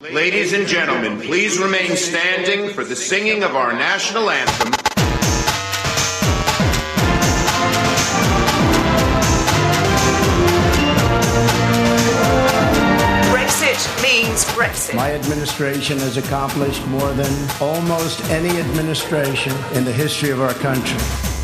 Ladies and gentlemen, please remain standing for the singing of our national anthem. Brexit means Brexit. My administration has accomplished more than almost any administration in the history of our country.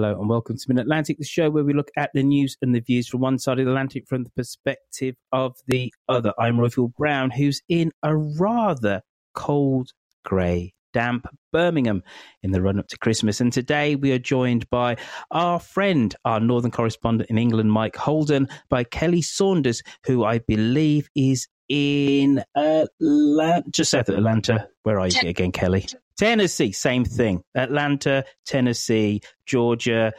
Hello and welcome to Mid Atlantic, the show where we look at the news and the views from one side of the Atlantic from the perspective of the other. I'm Royfield Brown, who's in a rather cold, grey, damp Birmingham in the run up to Christmas. And today we are joined by our friend, our northern correspondent in England, Mike Holden, by Kelly Saunders, who I believe is in Atlanta, just south of Atlanta. Where are you again, Kelly? Tennessee, same thing. Atlanta, Tennessee, Georgia,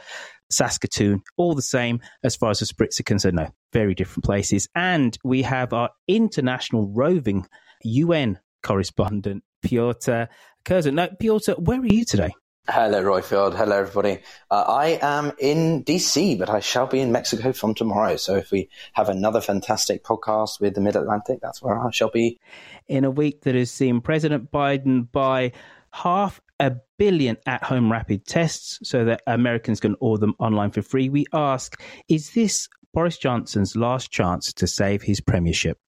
Saskatoon, all the same as far as the Brits are concerned. No, very different places. And we have our international roving UN correspondent, Piotr Curzon. Now, Piotr, where are you today? Hello, Royfield. Hello, everybody. Uh, I am in DC, but I shall be in Mexico from tomorrow. So if we have another fantastic podcast with the Mid Atlantic, that's where I shall be. In a week that has seen President Biden buy half a billion at home rapid tests so that Americans can order them online for free, we ask is this Boris Johnson's last chance to save his premiership?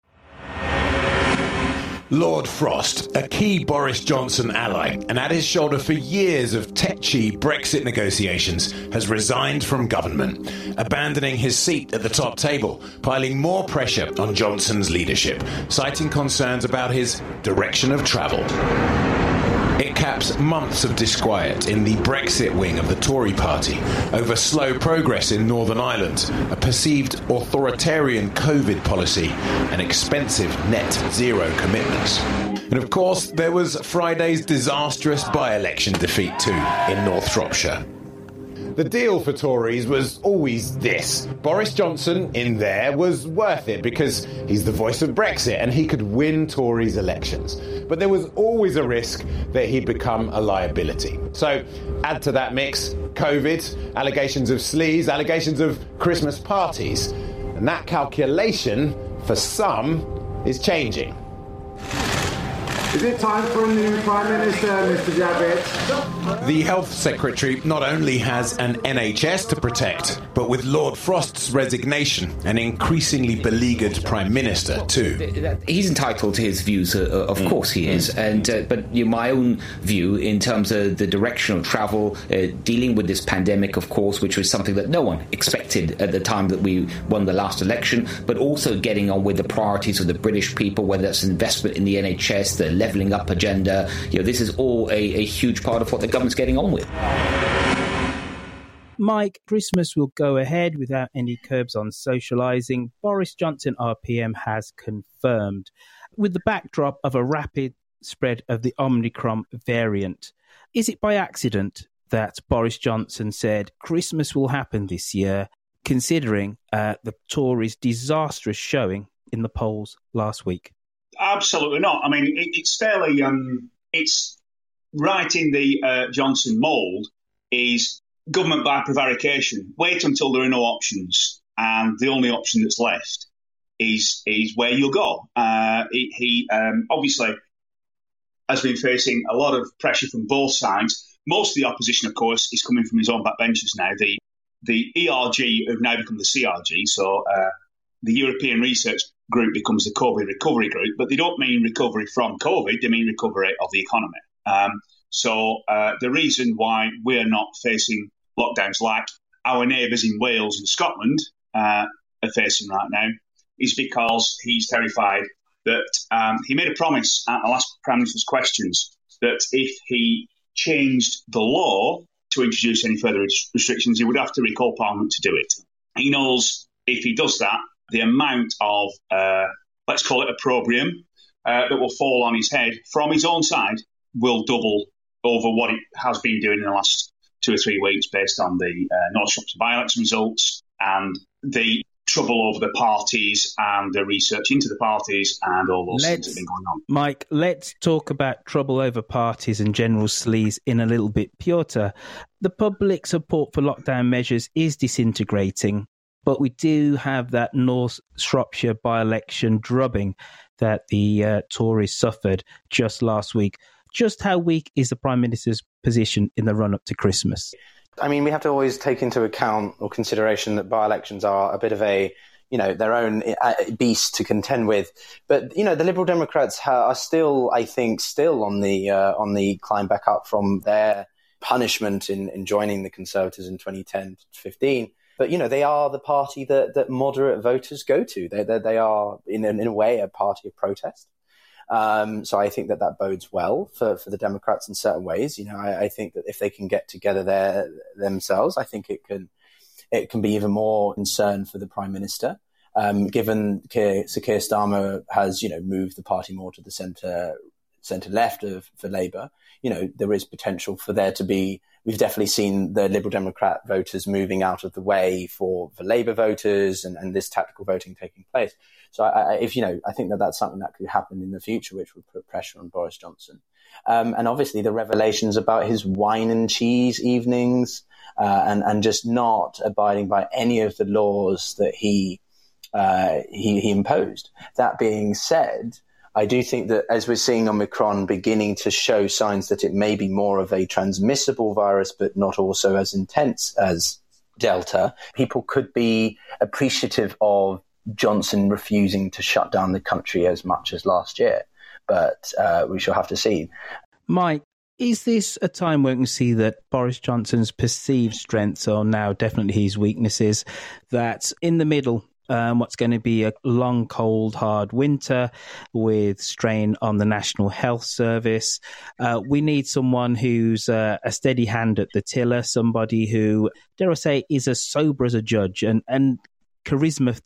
Lord Frost, a key Boris Johnson ally and at his shoulder for years of tetchy Brexit negotiations, has resigned from government, abandoning his seat at the top table, piling more pressure on Johnson's leadership, citing concerns about his direction of travel. It caps months of disquiet in the Brexit wing of the Tory party over slow progress in Northern Ireland, a perceived authoritarian COVID policy, and expensive net zero commitments. And of course, there was Friday's disastrous by election defeat too in North Shropshire. The deal for Tories was always this. Boris Johnson in there was worth it because he's the voice of Brexit and he could win Tories elections. But there was always a risk that he'd become a liability. So add to that mix COVID, allegations of sleaze, allegations of Christmas parties. And that calculation, for some, is changing. Is it time for a new Prime Minister, Mr. Javid? The Health Secretary not only has an NHS to protect, but with Lord Frost's resignation, an increasingly beleaguered Prime Minister too. He's entitled to his views, uh, of mm. course he is. Mm. And uh, but you know, my own view in terms of the direction of travel, uh, dealing with this pandemic, of course, which was something that no one expected at the time that we won the last election, but also getting on with the priorities of the British people, whether that's investment in the NHS, the levelling up agenda. You know, this is all a, a huge part of what the government's getting on with. Mike, Christmas will go ahead without any curbs on socialising. Boris Johnson, our PM has confirmed. With the backdrop of a rapid spread of the Omicron variant, is it by accident that Boris Johnson said Christmas will happen this year, considering uh, the Tories' disastrous showing in the polls last week? Absolutely not. I mean, it, it's fairly, um, it's right in the uh, Johnson mould is government by prevarication. Wait until there are no options, and the only option that's left is is where you'll go. Uh, he, he um, obviously has been facing a lot of pressure from both sides. most of the opposition, of course, is coming from his own backbenchers now. The the ERG have now become the CRG, so uh, the European Research Group becomes the COVID Recovery Group, but they don't mean recovery from COVID, they mean recovery of the economy. Um, so uh, the reason why we're not facing lockdowns like our neighbours in Wales and Scotland uh, are facing right now is because he's terrified that um, he made a promise at the last Prime Minister's questions that if he changed the law to introduce any further restrictions, he would have to recall Parliament to do it. He knows if he does that, the amount of, uh, let's call it opprobrium, uh, that will fall on his head from his own side will double over what it has been doing in the last two or three weeks based on the uh, North Shropshire by-election results and the trouble over the parties and the research into the parties and all those let's, things that have been going on. Mike, let's talk about trouble over parties and general sleaze in a little bit. Piotr, the public support for lockdown measures is disintegrating, but we do have that North Shropshire by election drubbing that the uh, Tories suffered just last week. Just how weak is the Prime Minister's position in the run up to Christmas? I mean, we have to always take into account or consideration that by-elections are a bit of a, you know, their own uh, beast to contend with. But you know, the Liberal Democrats are still, I think, still on the uh, on the climb back up from their punishment in, in joining the Conservatives in 2010 15. But you know, they are the party that, that moderate voters go to. They they, they are in, in a way a party of protest. Um, so I think that that bodes well for, for the Democrats in certain ways. You know, I, I think that if they can get together there themselves, I think it can it can be even more concern for the prime minister. Um, given Keir, Sir Keir Starmer has, you know, moved the party more to the centre centre left of for Labour, you know, there is potential for there to be. We've definitely seen the Liberal Democrat voters moving out of the way for, the Labour voters and, and this tactical voting taking place. So I, I, if you know, I think that that's something that could happen in the future, which would put pressure on Boris Johnson. Um, and obviously the revelations about his wine and cheese evenings uh, and and just not abiding by any of the laws that he uh, he, he imposed. That being said. I do think that as we're seeing Omicron beginning to show signs that it may be more of a transmissible virus, but not also as intense as Delta, people could be appreciative of Johnson refusing to shut down the country as much as last year. But uh, we shall have to see. Mike, is this a time where we can see that Boris Johnson's perceived strengths are now definitely his weaknesses? That in the middle, um, what's going to be a long, cold, hard winter with strain on the National Health Service. Uh, we need someone who's uh, a steady hand at the tiller, somebody who, dare I say, is as sober as a judge and, and charisma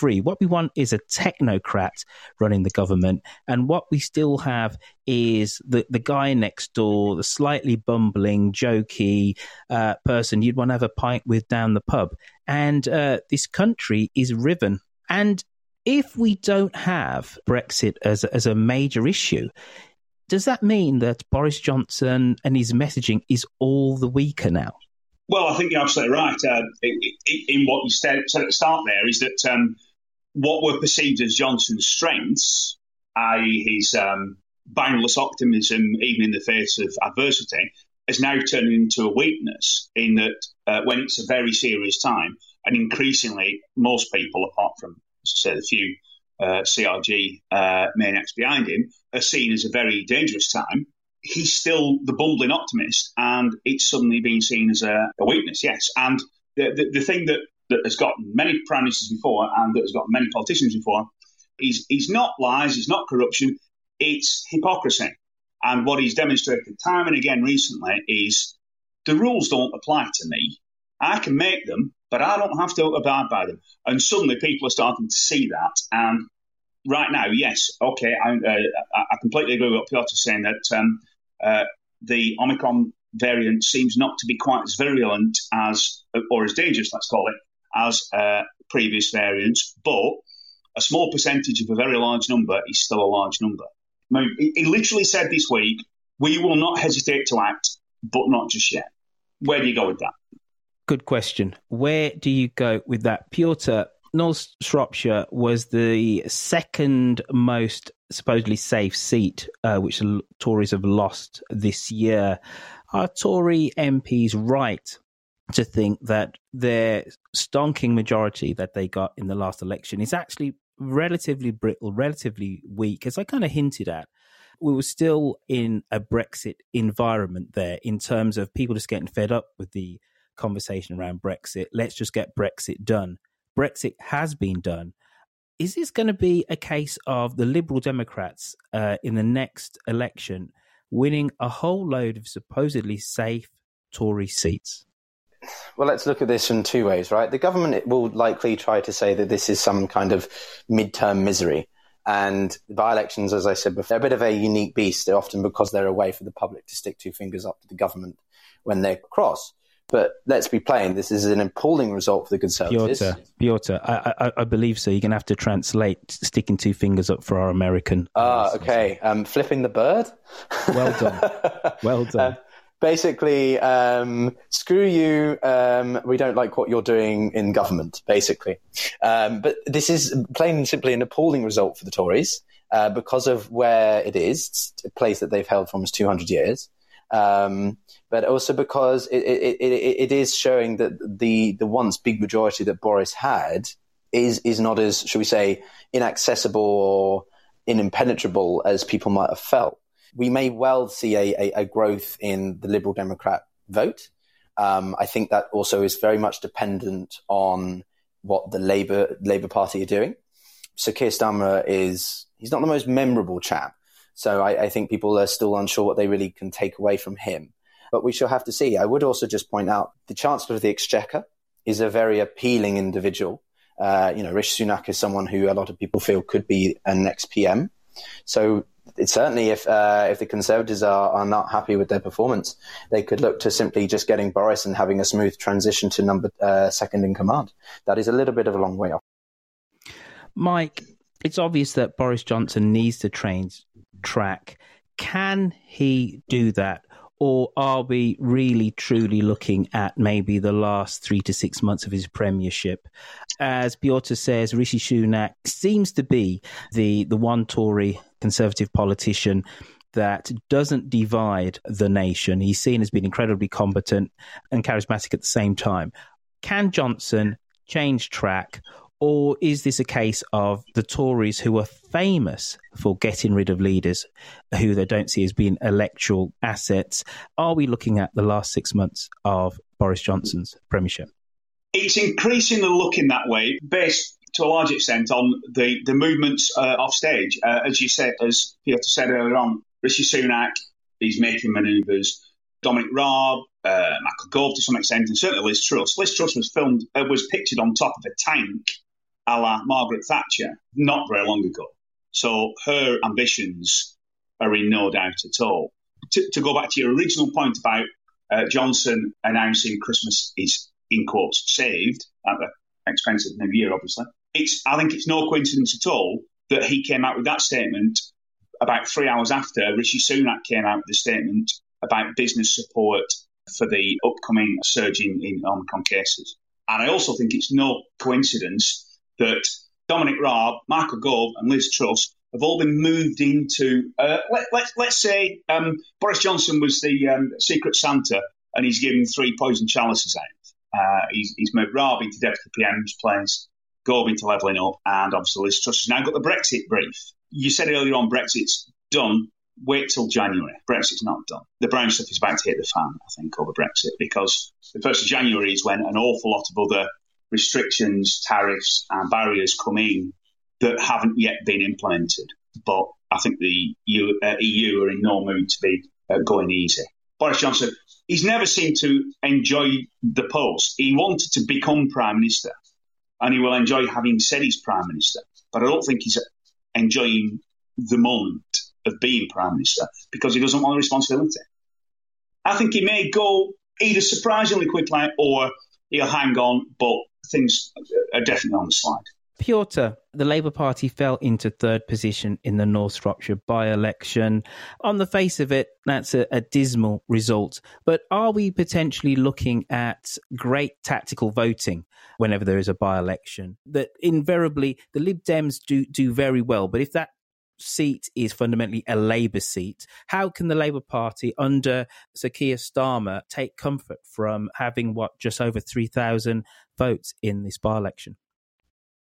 free. What we want is a technocrat running the government. And what we still have is the, the guy next door, the slightly bumbling, jokey uh, person you'd want to have a pint with down the pub. And uh, this country is riven. And if we don't have Brexit as, as a major issue, does that mean that Boris Johnson and his messaging is all the weaker now? Well, I think you're absolutely right. Uh, in, what you said, said, at the start there is that um, what were perceived as Johnson's strengths, i.e., his um, boundless optimism, even in the face of adversity, is now turning into a weakness in that uh, when it's a very serious time, and increasingly most people, apart from, as I said, a few uh, CRG uh, maniacs behind him, are seen as a very dangerous time. He's still the bumbling optimist, and it's suddenly being seen as a, a weakness, yes. And the, the, the thing that that has got many prime ministers before and that has got many politicians before is not lies, it's not corruption, it's hypocrisy. And what he's demonstrated time and again recently is the rules don't apply to me. I can make them, but I don't have to abide by them. And suddenly people are starting to see that. And right now, yes, okay, I, uh, I completely agree with what Piotr's saying that um, uh, the Omicron variant seems not to be quite as virulent as, or as dangerous, let's call it, as uh, previous variants, but a small percentage of a very large number is still a large number. I mean, he literally said this week, we will not hesitate to act, but not just yet. Where do you go with that? Good question. Where do you go with that? Piotr, North Shropshire was the second most supposedly safe seat, uh, which the Tories have lost this year. Are Tory MPs right to think that their stonking majority that they got in the last election is actually relatively brittle, relatively weak, as I kind of hinted at? We were still in a Brexit environment there in terms of people just getting fed up with the conversation around Brexit. Let's just get Brexit done. Brexit has been done. Is this going to be a case of the Liberal Democrats uh, in the next election winning a whole load of supposedly safe Tory seats? Well, let's look at this in two ways, right? The government will likely try to say that this is some kind of midterm misery. And by elections, as I said before, they're a bit of a unique beast, They're often because they're a way for the public to stick two fingers up to the government when they're cross. But let's be plain, this is an appalling result for the Conservatives. Piotr, Piotr I, I, I believe so. You're going to have to translate sticking two fingers up for our American. Ah, okay. Um, flipping the bird? Well done. well done. Uh, basically, um, screw you. Um, we don't like what you're doing in government, basically. Um, but this is plain and simply an appalling result for the Tories uh, because of where it is, a place that they've held for almost 200 years. Um, but also because it, it, it, it is showing that the, the once big majority that Boris had is, is not as, shall we say, inaccessible or impenetrable as people might have felt. We may well see a, a, a growth in the Liberal Democrat vote. Um, I think that also is very much dependent on what the Labour Labour Party are doing. So Keir Starmer is he's not the most memorable chap. So I, I, think people are still unsure what they really can take away from him. But we shall have to see. I would also just point out the Chancellor of the Exchequer is a very appealing individual. Uh, you know, Rishi Sunak is someone who a lot of people feel could be a next PM. So certainly if uh, if the Conservatives are, are not happy with their performance, they could look to simply just getting Boris and having a smooth transition to number uh, second in command. That is a little bit of a long way off. Mike, it's obvious that Boris Johnson needs to train track. Can he do that? Or are we really truly looking at maybe the last three to six months of his premiership? As Piotr says, Rishi Sunak seems to be the, the one Tory conservative politician that doesn't divide the nation. He's seen as being incredibly competent and charismatic at the same time. Can Johnson change track, or is this a case of the Tories who are famous for getting rid of leaders who they don't see as being electoral assets? Are we looking at the last six months of Boris Johnson's premiership? It's increasingly looking that way based to a large extent on the, the movements uh, off stage. Uh, as you said, as Piotr said earlier on, Rishi Sunak is making manoeuvres. Dominic Raab, uh, Michael Gove to some extent, and certainly Liz Truss. Liz Truss was filmed, uh, was pictured on top of a tank a la Margaret Thatcher not very long ago. So her ambitions are in no doubt at all. To, to go back to your original point about uh, Johnson announcing Christmas is, in quotes, saved at the expense of New Year, obviously. It's, I think it's no coincidence at all that he came out with that statement about three hours after Rishi Sunak came out with the statement about business support for the upcoming surge in, in Omicron cases. And I also think it's no coincidence that Dominic Raab, Michael Gove, and Liz Truss have all been moved into. Uh, let, let, let's say um, Boris Johnson was the um, Secret Santa, and he's given three poison chalices out. Uh, he's, he's moved Raab into Deputy PM's place, Gove to levelling up, and obviously Liz Truss has now got the Brexit brief. You said earlier on Brexit's done. Wait till January. Brexit's not done. The brown stuff is about to hit the fan, I think, over Brexit, because the 1st of January is when an awful lot of other restrictions, tariffs, and barriers come in that haven't yet been implemented. But I think the EU, uh, EU are in no mood to be uh, going easy. Boris Johnson, he's never seemed to enjoy the post. He wanted to become Prime Minister, and he will enjoy having said he's Prime Minister. But I don't think he's enjoying the moment of being Prime Minister because he doesn't want the responsibility. I think he may go either surprisingly quickly or he'll hang on, but things are definitely on the slide. Piotr, the Labour Party fell into third position in the North Shropshire by election. On the face of it, that's a, a, dismal result. But are we potentially looking at great tactical voting whenever there is a by election? That invariably the Lib Dems do, do very well. But if that seat is fundamentally a Labour seat. How can the Labour Party under Sir Keir Starmer take comfort from having what just over 3,000 votes in this by election?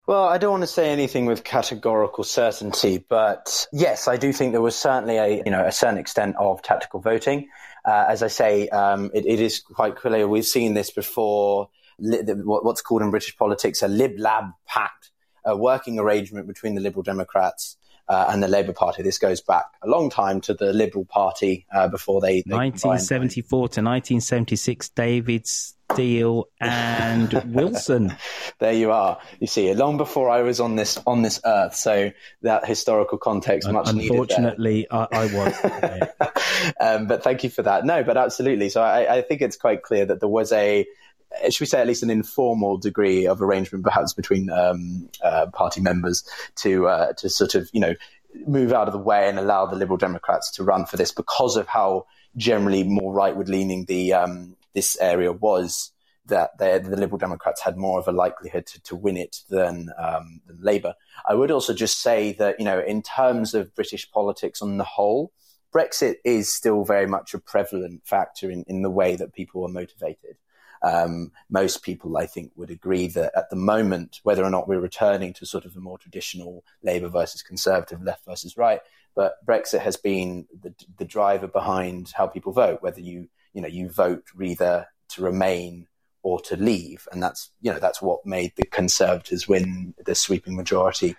Well, I don't want to say anything with categorical certainty, but yes, I do think there was certainly a you know a certain extent of tactical voting. Uh, as I say, um, it, it is quite clear we've seen this before. Li- what's called in British politics a Lib Lab pact, a working arrangement between the Liberal Democrats uh, and the Labour Party. This goes back a long time to the Liberal Party uh, before they, they 1974 to 1976. David Steel and Wilson. there you are. You see, long before I was on this on this earth, so that historical context much Unfortunately, I, I, was. um, but thank you for that. No, but absolutely. So I, I think it's quite clear that there was a should we say at least an informal degree of arrangement, perhaps between um, uh, party members to uh, to sort of you know move out of the way and allow the Liberal Democrats to run for this because of how generally more rightward leaning the um, this area was. That the Liberal Democrats had more of a likelihood to, to win it than, um, than Labour. I would also just say that you know in terms of British politics on the whole, Brexit is still very much a prevalent factor in, in the way that people are motivated. Um, most people, I think, would agree that at the moment, whether or not we're returning to sort of a more traditional Labour versus Conservative, left versus right, but Brexit has been the, the driver behind how people vote. Whether you you know you vote either to remain or to leave, and that's you know that's what made the Conservatives win the sweeping majority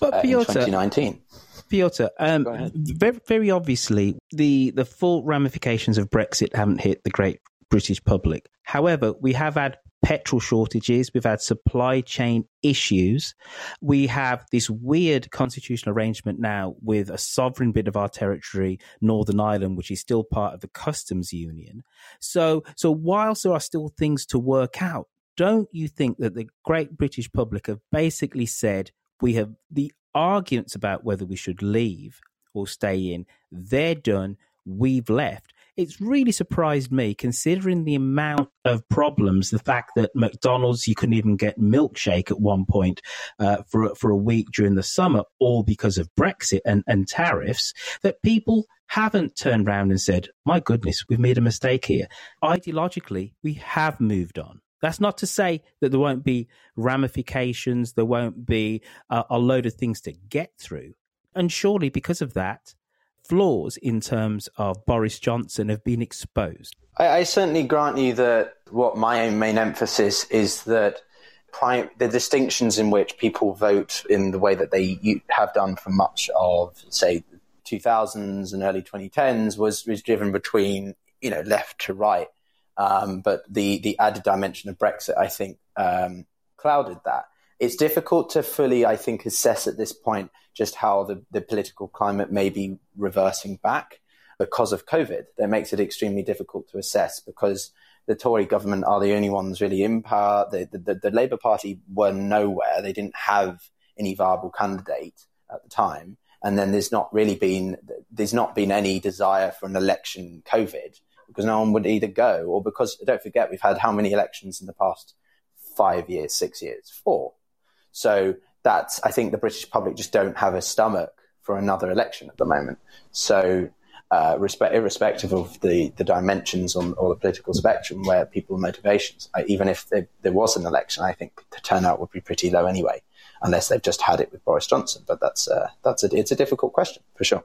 but uh, Piotr, in 2019. Piotr, um, very, very obviously, the, the full ramifications of Brexit haven't hit the great British public. However, we have had petrol shortages, we've had supply chain issues, we have this weird constitutional arrangement now with a sovereign bit of our territory, Northern Ireland, which is still part of the customs union. So, so whilst there are still things to work out, don't you think that the great British public have basically said we have the arguments about whether we should leave or stay in, they're done, we've left it's really surprised me considering the amount of problems. The fact that McDonald's you couldn't even get milkshake at one point uh, for for a week during the summer, all because of Brexit and, and tariffs. That people haven't turned around and said, "My goodness, we've made a mistake here." Ideologically, we have moved on. That's not to say that there won't be ramifications, there won't be uh, a load of things to get through. And surely because of that, flaws in terms of Boris Johnson have been exposed. I, I certainly grant you that what my main emphasis is that prime, the distinctions in which people vote in the way that they have done for much of, say, 2000s and early 2010s was, was driven between, you know, left to right. Um, but the, the added dimension of Brexit, I think, um, clouded that it's difficult to fully, I think, assess at this point just how the, the political climate may be reversing back because of COVID. That makes it extremely difficult to assess because the Tory government are the only ones really in power. The, the, the Labour Party were nowhere. They didn't have any viable candidate at the time. And then there's not really been, there's not been any desire for an election COVID because no one would either go or because don't forget, we've had how many elections in the past five years, six years, four. So that's, I think the British public just don't have a stomach for another election at the moment. So, uh, respect, irrespective of the, the dimensions on or the political spectrum where people motivations, I, even if there, there was an election, I think the turnout would be pretty low anyway, unless they've just had it with Boris Johnson. But that's, uh, that's a, it's a difficult question for sure.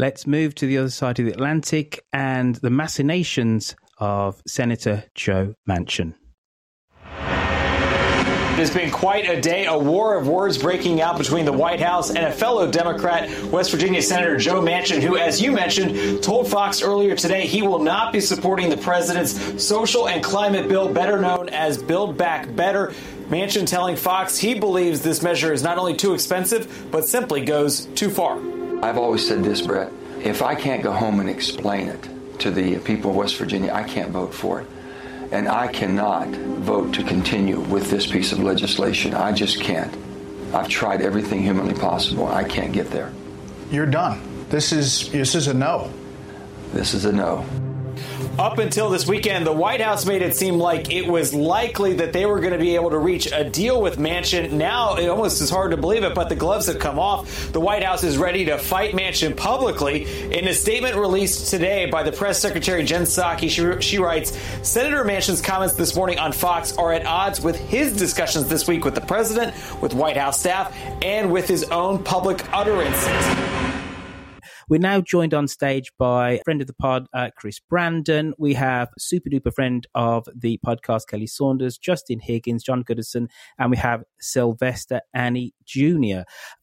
Let's move to the other side of the Atlantic and the machinations of Senator Joe Manchin. It has been quite a day, a war of words breaking out between the White House and a fellow Democrat, West Virginia Senator Joe Manchin, who, as you mentioned, told Fox earlier today he will not be supporting the president's social and climate bill, better known as Build Back Better. Manchin telling Fox he believes this measure is not only too expensive, but simply goes too far. I've always said this, Brett. If I can't go home and explain it to the people of West Virginia, I can't vote for it. And I cannot vote to continue with this piece of legislation. I just can't. I've tried everything humanly possible. I can't get there. You're done. This is this is a no. This is a no. Up until this weekend, the White House made it seem like it was likely that they were going to be able to reach a deal with Manchin. Now it almost is hard to believe it, but the gloves have come off. The White House is ready to fight Manchin publicly. In a statement released today by the press secretary Jen Psaki, she, she writes Senator Manchin's comments this morning on Fox are at odds with his discussions this week with the president, with White House staff, and with his own public utterances. We're now joined on stage by friend of the pod, uh, Chris Brandon. We have super duper friend of the podcast, Kelly Saunders, Justin Higgins, John Goodison, and we have Sylvester Annie Jr.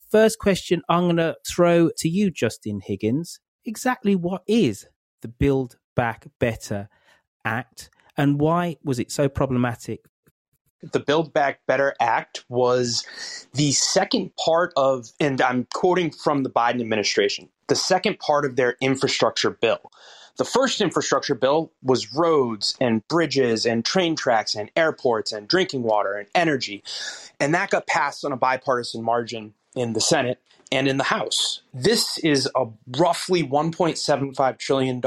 First question I'm going to throw to you, Justin Higgins. Exactly what is the Build Back Better Act and why was it so problematic the Build Back Better Act was the second part of, and I'm quoting from the Biden administration, the second part of their infrastructure bill. The first infrastructure bill was roads and bridges and train tracks and airports and drinking water and energy. And that got passed on a bipartisan margin in the Senate and in the House. This is a roughly $1.75 trillion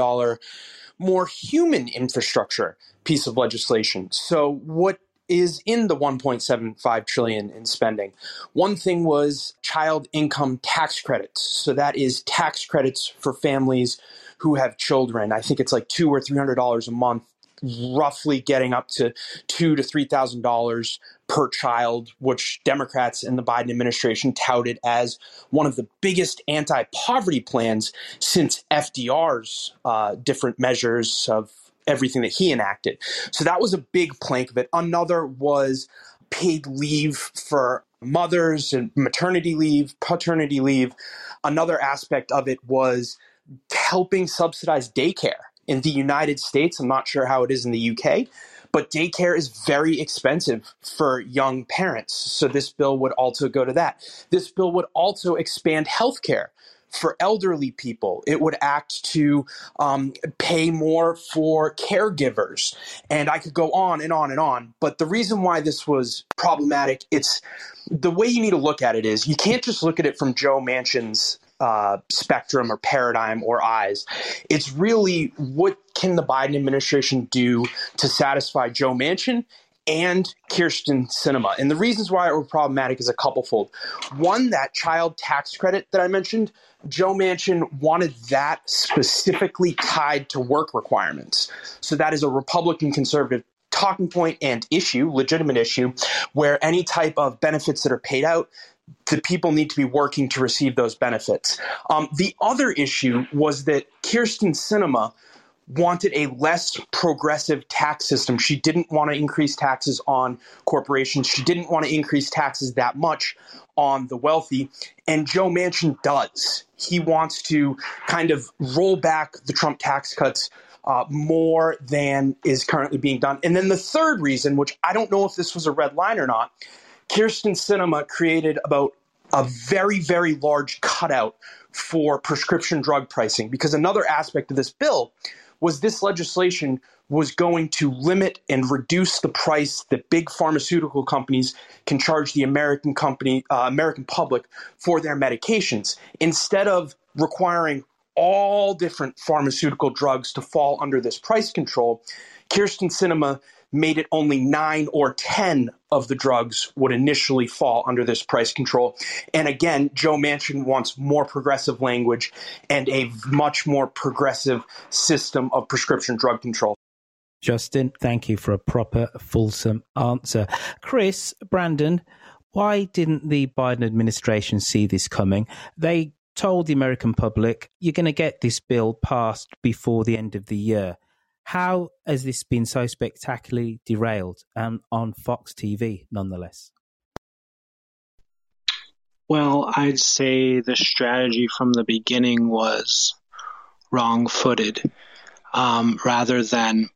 more human infrastructure piece of legislation. So, what is in the 1.75 trillion in spending. One thing was child income tax credits. So that is tax credits for families who have children. I think it's like 2 or 300 dollars a month roughly getting up to two to three thousand dollars per child, which Democrats and the Biden administration touted as one of the biggest anti-poverty plans since FDR's uh, different measures of everything that he enacted. So that was a big plank of it. Another was paid leave for mothers and maternity leave, paternity leave. Another aspect of it was helping subsidize daycare in the United States. I'm not sure how it is in the UK, but daycare is very expensive for young parents. So this bill would also go to that. This bill would also expand healthcare for elderly people. It would act to um, pay more for caregivers. And I could go on and on and on. But the reason why this was problematic, it's the way you need to look at it is you can't just look at it from Joe Manchin's uh, spectrum or paradigm or eyes. It's really what can the Biden administration do to satisfy Joe Manchin and Kyrsten Sinema. And the reasons why it were problematic is a couplefold. One, that child tax credit that I mentioned, Joe Manchin wanted that specifically tied to work requirements. So that is a Republican conservative talking point and issue, legitimate issue, where any type of benefits that are paid out the people need to be working to receive those benefits. Um, the other issue was that Kyrsten Sinema wanted a less progressive tax system. She didn't want to increase taxes on corporations. She didn't want to increase taxes that much on the wealthy. And Joe Manchin does. He wants to kind of roll back the Trump tax cuts uh, more than is currently being done. And then the third reason, which I don't know if this was a red line or not, Kyrsten Sinema created about a very, very large cutout for prescription drug pricing. Because another aspect of this bill was this legislation was going to limit and reduce the price that big pharmaceutical companies can charge the American company, uh, American public for their medications, instead of requiring all different pharmaceutical drugs to fall under this price control. Kyrsten Sinema made it only nine or 10 of the drugs would initially fall under this price control. And again, Joe Manchin wants more progressive language and a much more progressive system of prescription drug control. Justin, thank you for a proper, fulsome answer. Chris, Brandon, why didn't the Biden administration see this coming? They told the American public, you're going to get this bill passed before the end of the year. How has this been so spectacularly derailed and on Fox TV nonetheless? Well, I'd say the strategy from the beginning was wrong footed. Um, rather than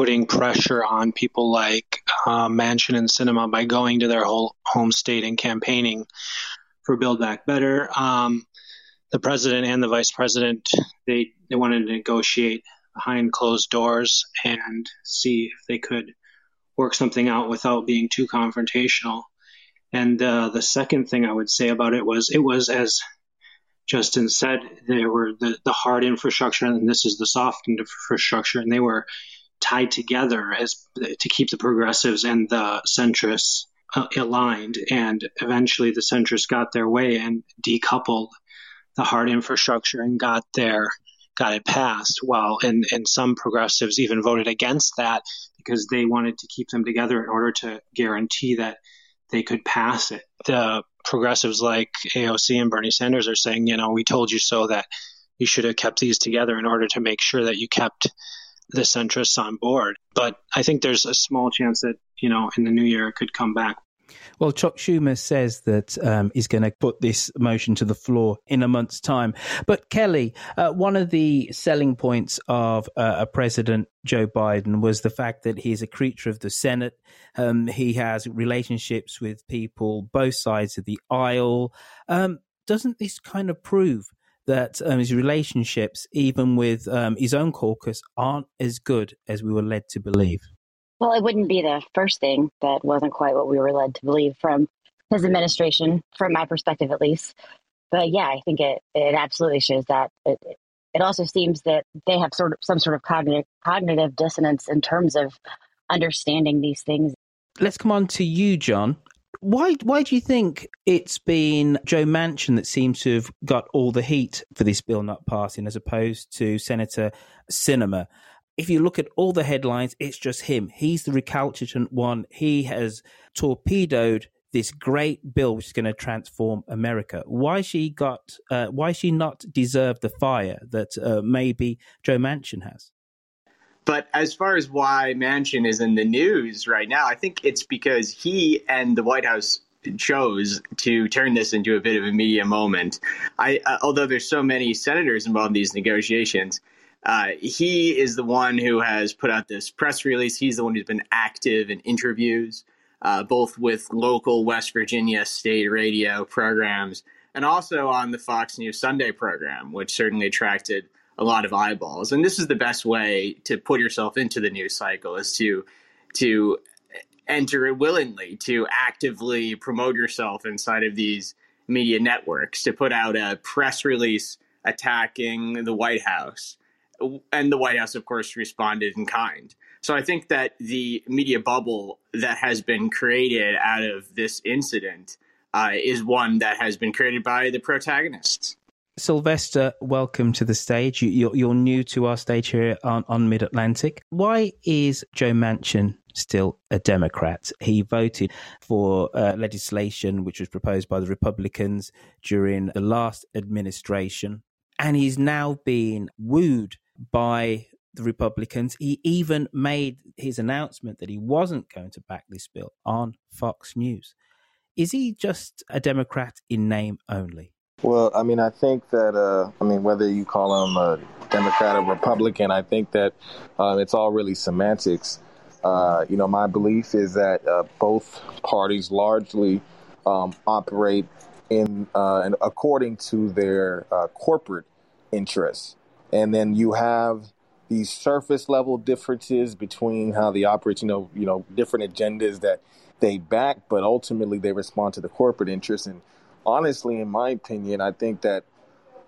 putting pressure on people like uh, Manchin and Sinema by going to their whole home state and campaigning for Build Back Better, um, the president and the vice president they they wanted to negotiate behind closed doors and see if they could work something out without being too confrontational. And uh, the second thing I would say about it was it was as Justin said, there were the, the hard infrastructure and this is the soft infrastructure, and they were tied together as to keep the progressives and the centrists uh, aligned. And eventually, the centrists got their way and decoupled the hard infrastructure and got their got it passed. While and and some progressives even voted against that because they wanted to keep them together in order to guarantee that they could pass it. The progressives like AOC and Bernie Sanders are saying, you know, we told you so that you should have kept these together in order to make sure that you kept the centrists on board. But I think there's a small chance that, you know, in the new year it could come back. Well, Chuck Schumer says that um, he's going to put this motion to the floor in a month's time. But Kelly, uh, one of the selling points of uh, a President Joe Biden was the fact that he's a creature of the Senate. Um, he has relationships with people both sides of the aisle. Um, doesn't this kind of prove that um, his relationships, even with um, his own caucus, aren't as good as we were led to believe? Well, it wouldn't be the first thing that wasn't quite what we were led to believe from his administration, from my perspective at least. But yeah, I think it it absolutely shows that. It, it also seems that they have sort of some sort of cognitive cognitive dissonance in terms of understanding these things. Let's come on to you, John. Why why do you think it's been Joe Manchin that seems to have got all the heat for this bill not passing, as opposed to Senator Sinema? if you look at all the headlines, it's just him. He's the recalcitrant one. He has torpedoed this great bill which is going to transform America. Why she got? Uh, why she not deserve the fire that uh, maybe Joe Manchin has? But as far as why Manchin is in the news right now, I think it's because he and the White House chose to turn this into a bit of a media moment. I, uh, although there's so many senators involved in these negotiations, uh, he is the one who has put out this press release. He's the one who's been active in interviews, uh, both with local West Virginia state radio programs and also on the Fox News Sunday program, which certainly attracted a lot of eyeballs. And this is the best way to put yourself into the news cycle is to to enter it willingly, to actively promote yourself inside of these media networks, to put out a press release attacking the White House and the White House, of course, responded in kind. So I think that the media bubble that has been created out of this incident uh, is one that has been created by the protagonists. Sylvester, welcome to the stage. You, are you're new to our stage here on, on Mid Atlantic. Why is Joe Manchin still a Democrat? He voted for uh, legislation which was proposed by the Republicans during the last administration, and he's now being wooed by the Republicans. He even made his announcement that he wasn't going to back this bill on Fox News. Is he just a Democrat in name only? Well, I mean, I think that, uh, I mean, whether you call him a Democrat or Republican, I think that uh, it's all really semantics. Uh, you know, my belief is that uh, both parties largely um, operate in uh, and according to their uh, corporate interests. And then you have these surface level differences between how they operate, you know, you know, different agendas that they back, but ultimately they respond to the corporate interests. And honestly, in my opinion, I think that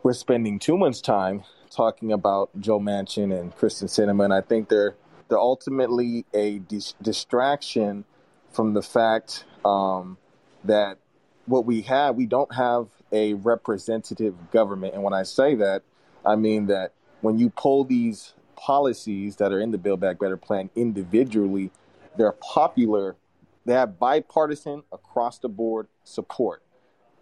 we're spending too much time talking about Joe Manchin and Kyrsten Sinema, and I think they're they're ultimately a dis- distraction from the fact um, that what we have, we don't have a representative government. And when I say that, I mean that when you pull these policies that are in the Build Back Better plan individually, they're popular. They have bipartisan across the board support.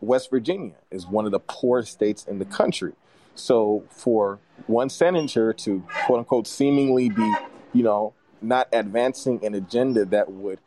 West Virginia is one of the poorest states in the country. So for one senator to quote unquote seemingly be, you know, not advancing an agenda that would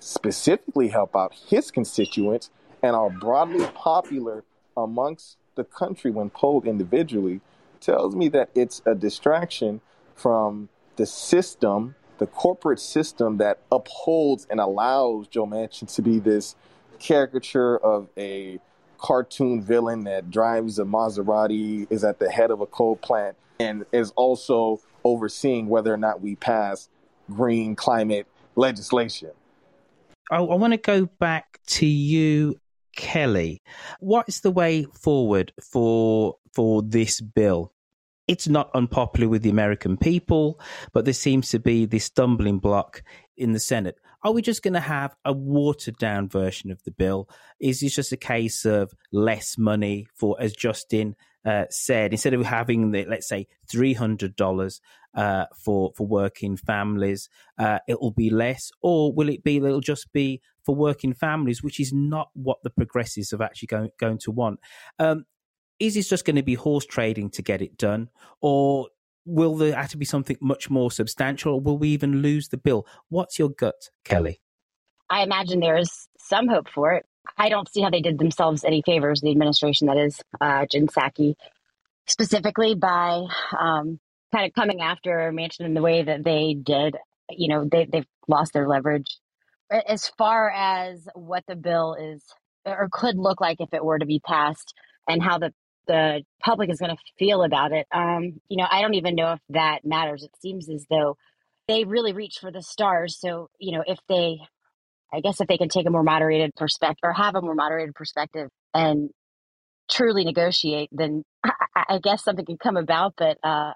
specifically help out his constituents and are broadly popular amongst the country when polled individually tells me that it's a distraction from the system, the corporate system that upholds and allows Joe Manchin to be this caricature of a cartoon villain that drives a Maserati, is at the head of a coal plant, and is also overseeing whether or not we pass green climate legislation. I, I want to go back to you, Kelly. What is the way forward for for this bill? It's not unpopular with the American people, but there seems to be this stumbling block in the Senate. Are we just going to have a watered down version of the bill? Is this just a case of less money for, as Justin uh, said, instead of having the, let's say three hundred dollars uh, for for working families, uh, it will be less, or will it be? It'll just be for working families, which is not what the progressives are actually going going to want. Um, is this just going to be horse trading to get it done, or will there have to be something much more substantial, or will we even lose the bill? What's your gut, Kelly? I imagine there is some hope for it. I don't see how they did themselves any favors, the administration that is, uh, Jen Psaki, specifically by um, kind of coming after Manchin in the way that they did. You know, they, they've lost their leverage. As far as what the bill is or could look like if it were to be passed and how the the public is going to feel about it. Um, you know, I don't even know if that matters. It seems as though they really reach for the stars. So, you know, if they, I guess, if they can take a more moderated perspective or have a more moderated perspective and truly negotiate, then I, I guess something can come about. But uh,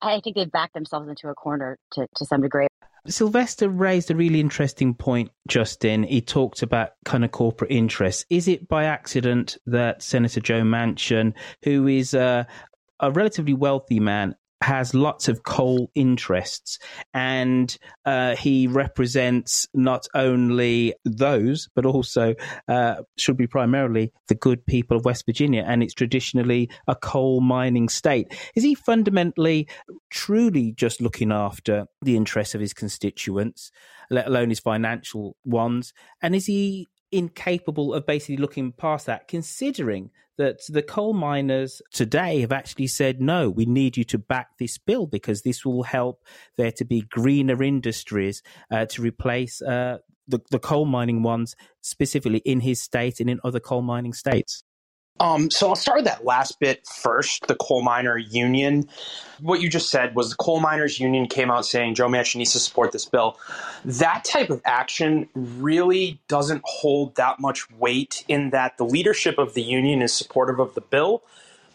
I think they've backed themselves into a corner to, to some degree. Sylvester raised a really interesting point, Justin. He talked about kind of corporate interests. Is it by accident that Senator Joe Manchin, who is a, a relatively wealthy man, has lots of coal interests and uh, he represents not only those but also uh, should be primarily the good people of west virginia and it's traditionally a coal mining state. Is he fundamentally truly just looking after the interests of his constituents let alone his financial ones? And is he incapable of basically looking past that, considering that the coal miners today have actually said, no, we need you to back this bill because this will help there to be greener industries uh, to replace uh, the, the coal mining ones, specifically in his state and in other coal mining states. Um, so I'll start with that last bit first, the coal miner union. What you just said was the coal miners union came out saying Joe Manchin needs to support this bill. That type of action really doesn't hold that much weight in that the leadership of the union is supportive of the bill,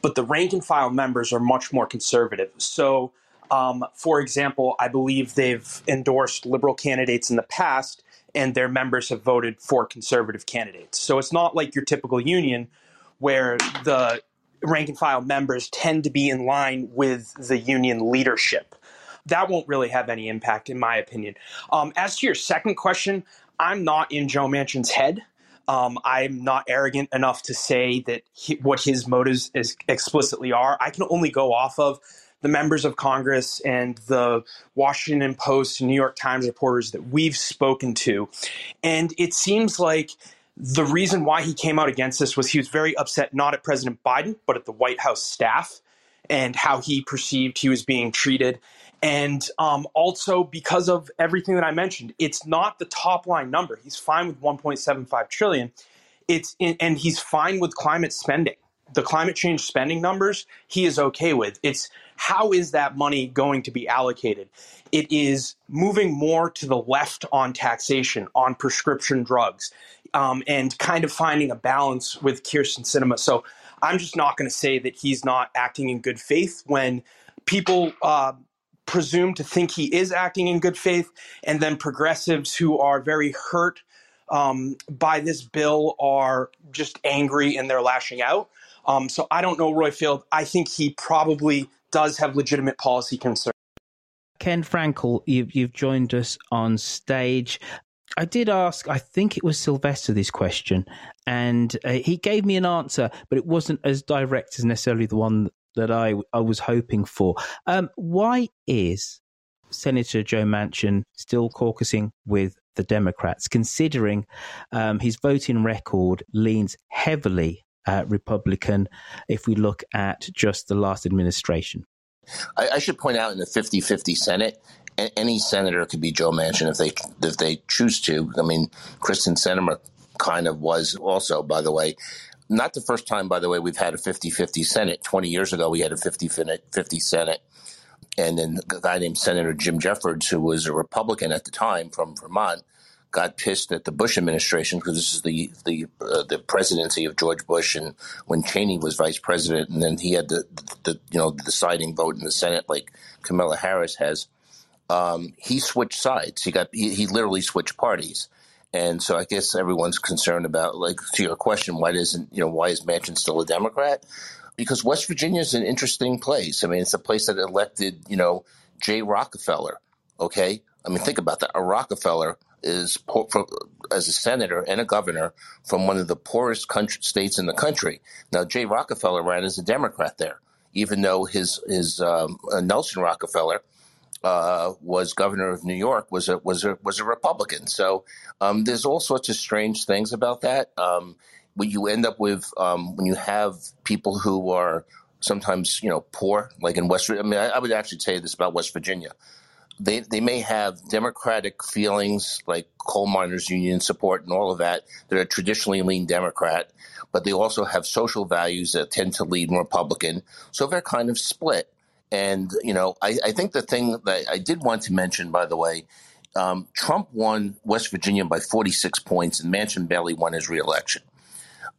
but the rank and file members are much more conservative. So, um, for example, I believe they've endorsed liberal candidates in the past and their members have voted for conservative candidates. So it's not like your typical union where the rank and file members tend to be in line with the union leadership. That won't really have any impact, in my opinion. Um, as to your second question, I'm not in Joe Manchin's head. Um, I'm not arrogant enough to say that he, what his motives is explicitly are. I can only go off of the members of Congress and the Washington Post New York Times reporters that we've spoken to. And it seems like the reason why he came out against this was he was very upset not at President Biden, but at the White House staff and how he perceived he was being treated. And um, also because of everything that I mentioned, it's not the top line number. He's fine with 1.75 trillion. it's and he's fine with climate spending. The climate change spending numbers he is okay with. It's how is that money going to be allocated? It is moving more to the left on taxation, on prescription drugs, um, and kind of finding a balance with Kyrsten Sinema. So I'm just not going to say that he's not acting in good faith when people uh, presume to think he is acting in good faith, and then progressives who are very hurt um, by this bill are just angry and they're lashing out. Um, so I don't know Roy Field. I think he probably does have legitimate policy concerns. Ken Frankel, you've, you've joined us on stage. I did ask, I think it was Sylvester, this question, and uh, he gave me an answer, but it wasn't as direct as necessarily the one that I, I was hoping for. Um, why is Senator Joe Manchin still caucusing with the Democrats, considering um, his voting record leans heavily uh, Republican if we look at just the last administration? I, I should point out in the 50 50 Senate, any senator could be Joe Manchin if they if they choose to. I mean, Kyrsten Sinema kind of was also, by the way. Not the first time, by the way, we've had a 50 50 Senate. 20 years ago, we had a 50 50 Senate. And then a guy named Senator Jim Jeffords, who was a Republican at the time from Vermont, got pissed at the Bush administration because this is the the uh, the presidency of George Bush and when Cheney was vice president, and then he had the, the, you know the deciding vote in the Senate like Kamala Harris has. Um, he switched sides. He got he, he literally switched parties. And so I guess everyone's concerned about, like, to your question, why doesn't, you know, why is Manchin still a Democrat? Because West Virginia is an interesting place. I mean, it's a place that elected, you know, Jay Rockefeller. Okay. I mean, think about that. A Rockefeller is poor, for, as a senator and a governor from one of the poorest country, states in the country. Now, Jay Rockefeller ran as a Democrat there, even though his his um, uh, Nelson Rockefeller uh, was governor of New York was a was a was a Republican. So um, there's all sorts of strange things about that. Um, what you end up with um, when you have people who are sometimes you know poor, like in West. I mean, I, I would actually say this about West Virginia they they may have democratic feelings like coal miners union support and all of that. They're traditionally lean Democrat, but they also have social values that tend to lean Republican. So they're kind of split. And you know, I, I think the thing that I did want to mention, by the way, um, Trump won West Virginia by 46 points, and Manchin barely won his reelection.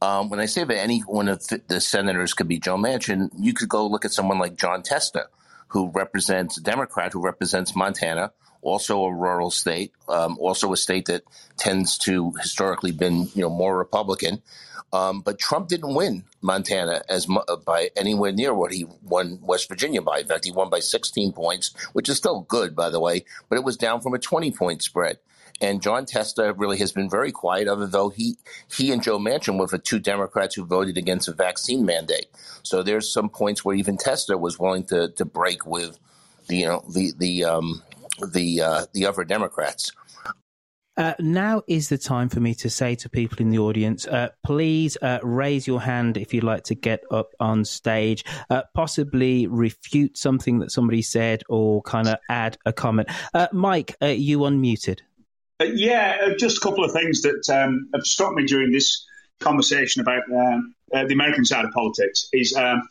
Um, when I say that any one of the senators could be Joe Manchin, you could go look at someone like Jon Tester who represents a Democrat who represents Montana, also a rural state, um, also a state that tends to historically been you know more Republican. Um, but Trump didn't win Montana as mu- by anywhere near what he won West Virginia by. In fact, he won by 16 points, which is still good, by the way, but it was down from a 20 point spread. And Jon Tester really has been very quiet, other though he he and Joe Manchin were the two Democrats who voted against a vaccine mandate. So there's some points where even Tester was willing to to break with the you know the the um, the uh, the other Democrats. Uh, now is the time for me to say to people in the audience, uh, please uh, raise your hand if you'd like to get up on stage, uh, possibly refute something that somebody said or kind of add a comment. Uh, Mike, uh, you unmuted. Uh, yeah, uh, just a couple of things that um, have struck me during this conversation about um, uh, the American side of politics is um,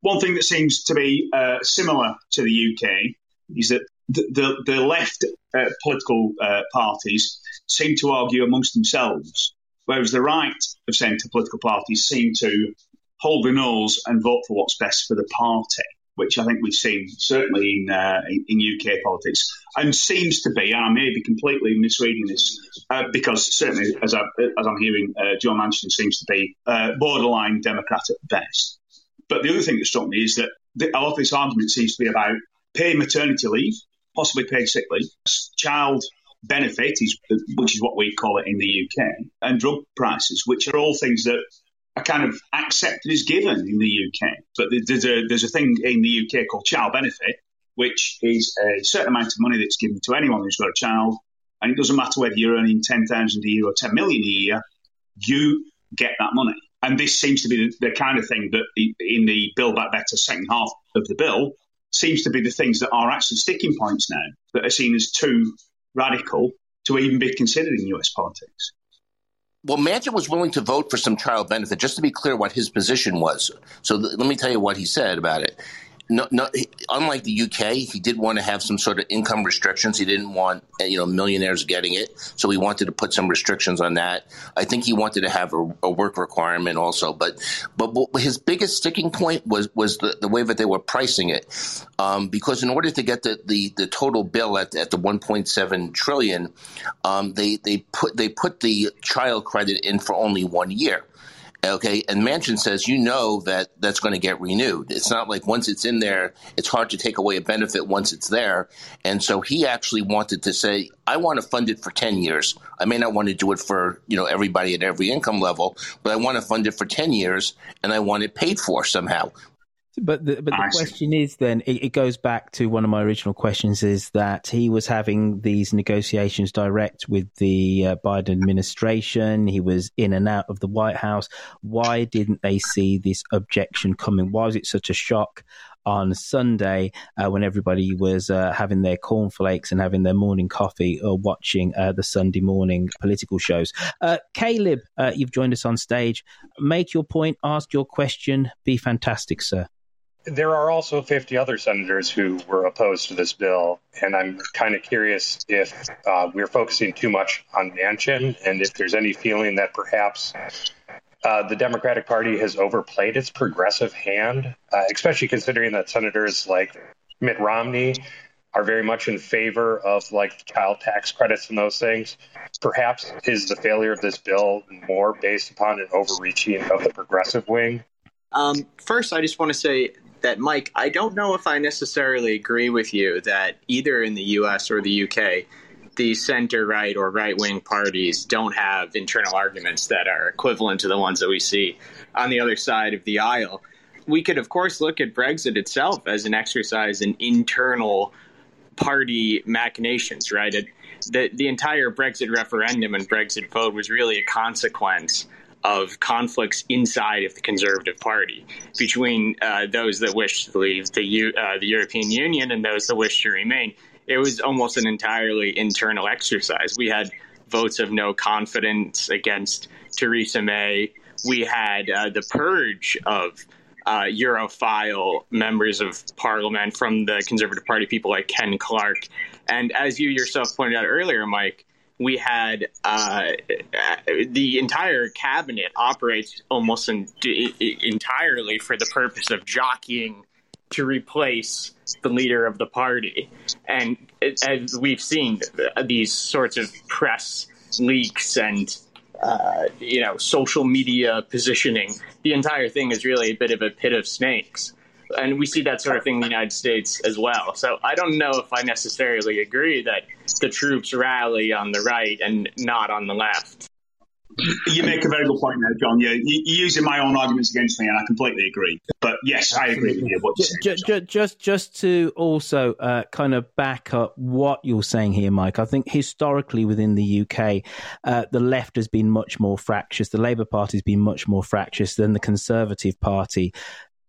one thing that seems to be uh, similar to the UK is that the, the, left uh, political uh, parties seem to argue amongst themselves, whereas the right of centre political parties seem to hold the nose and vote for what's best for the party which I think we've seen certainly in, uh, in UK politics, and seems to be, and I may be completely misreading this, uh, because certainly as, I, as I'm hearing, uh, Joe Manchin seems to be uh, borderline Democrat at best. But the other thing that struck me is that a lot of this argument seems to be about paid maternity leave, possibly paid sick leave, child benefit, is, which is what we call it in the UK, and drug prices, which are all things that are kind of accepted as given in the UK. But there's a, there's a thing in the UK called child benefit, which is a certain amount of money that's given to anyone who's got a child. And it doesn't matter whether you're earning 10,000 a year or 10 million a year, you get that money. And this seems to be the, the kind of thing that in the Build Back Better second half of the bill seems to be the things that are actually sticking points now that are seen as too radical to even be considered in US politics. Well, Manchin was willing to vote for some child benefit, just to be clear what his position was. So th- let me tell you what he said about it no, no, unlike the UK, he did want to have some sort of income restrictions. He didn't want you know millionaires getting it, so he wanted to put some restrictions on that. I think he wanted to have a, a work requirement also, but but his biggest sticking point was was the, the way that they were pricing it, um, because in order to get the, the, the total bill at, at the 1.7 trillion, um, they they put they put the child credit in for only one year. Okay, and Manchin says you know that that's going to get renewed. It's not like once it's in there, it's hard to take away a benefit once it's there. And so he actually wanted to say, I want to fund it for ten years. I may not want to do it for you know everybody at every income level, but I want to fund it for ten years, and I want it paid for somehow. But the, but the question is then it, it, goes back to one of my original questions is that he was having these negotiations direct with the uh, Biden administration. He was in and out of the White House. Why didn't they see this objection coming? Why was it such a shock? On Sunday, uh, when everybody was uh, having their cornflakes and having their morning coffee or watching uh, the Sunday morning political shows. Uh, Caleb, uh, you've joined us on stage. Make your point, ask your question, be fantastic, sir. There are also 50 other senators who were opposed to this bill, and I'm kind of curious if uh, we're focusing too much on Manchin and if there's any feeling that perhaps uh, the Democratic Party has overplayed its progressive hand, uh, especially considering that senators like Mitt Romney are very much in favor of like child tax credits and those things. Perhaps is the failure of this bill more based upon an overreaching of the progressive wing? Um, first, I just want to say that, Mike, I don't know if I necessarily agree with you that either in the US or the UK, the center right or right wing parties don't have internal arguments that are equivalent to the ones that we see on the other side of the aisle. We could, of course, look at Brexit itself as an exercise in internal party machinations, right? It, the, the entire Brexit referendum and Brexit vote was really a consequence of conflicts inside of the Conservative Party between uh, those that wish to leave the, U- uh, the European Union and those that wish to remain. It was almost an entirely internal exercise. We had votes of no confidence against Theresa May. We had uh, the purge of uh, Europhile members of parliament from the Conservative Party, people like Ken Clarke. And as you yourself pointed out earlier, Mike, we had uh, the entire cabinet operates almost in, entirely for the purpose of jockeying to replace the leader of the party. And as we've seen, these sorts of press leaks and uh, you know social media positioning, the entire thing is really a bit of a pit of snakes and we see that sort of thing in the United States as well. So I don't know if I necessarily agree that the troops rally on the right and not on the left. You make a very good point there, John. You're, you're using my own arguments against me, and I completely agree. But yes, I agree with you. What you're saying, just, just, just to also uh, kind of back up what you're saying here, Mike. I think historically within the UK, uh, the left has been much more fractious. The Labour Party has been much more fractious than the Conservative Party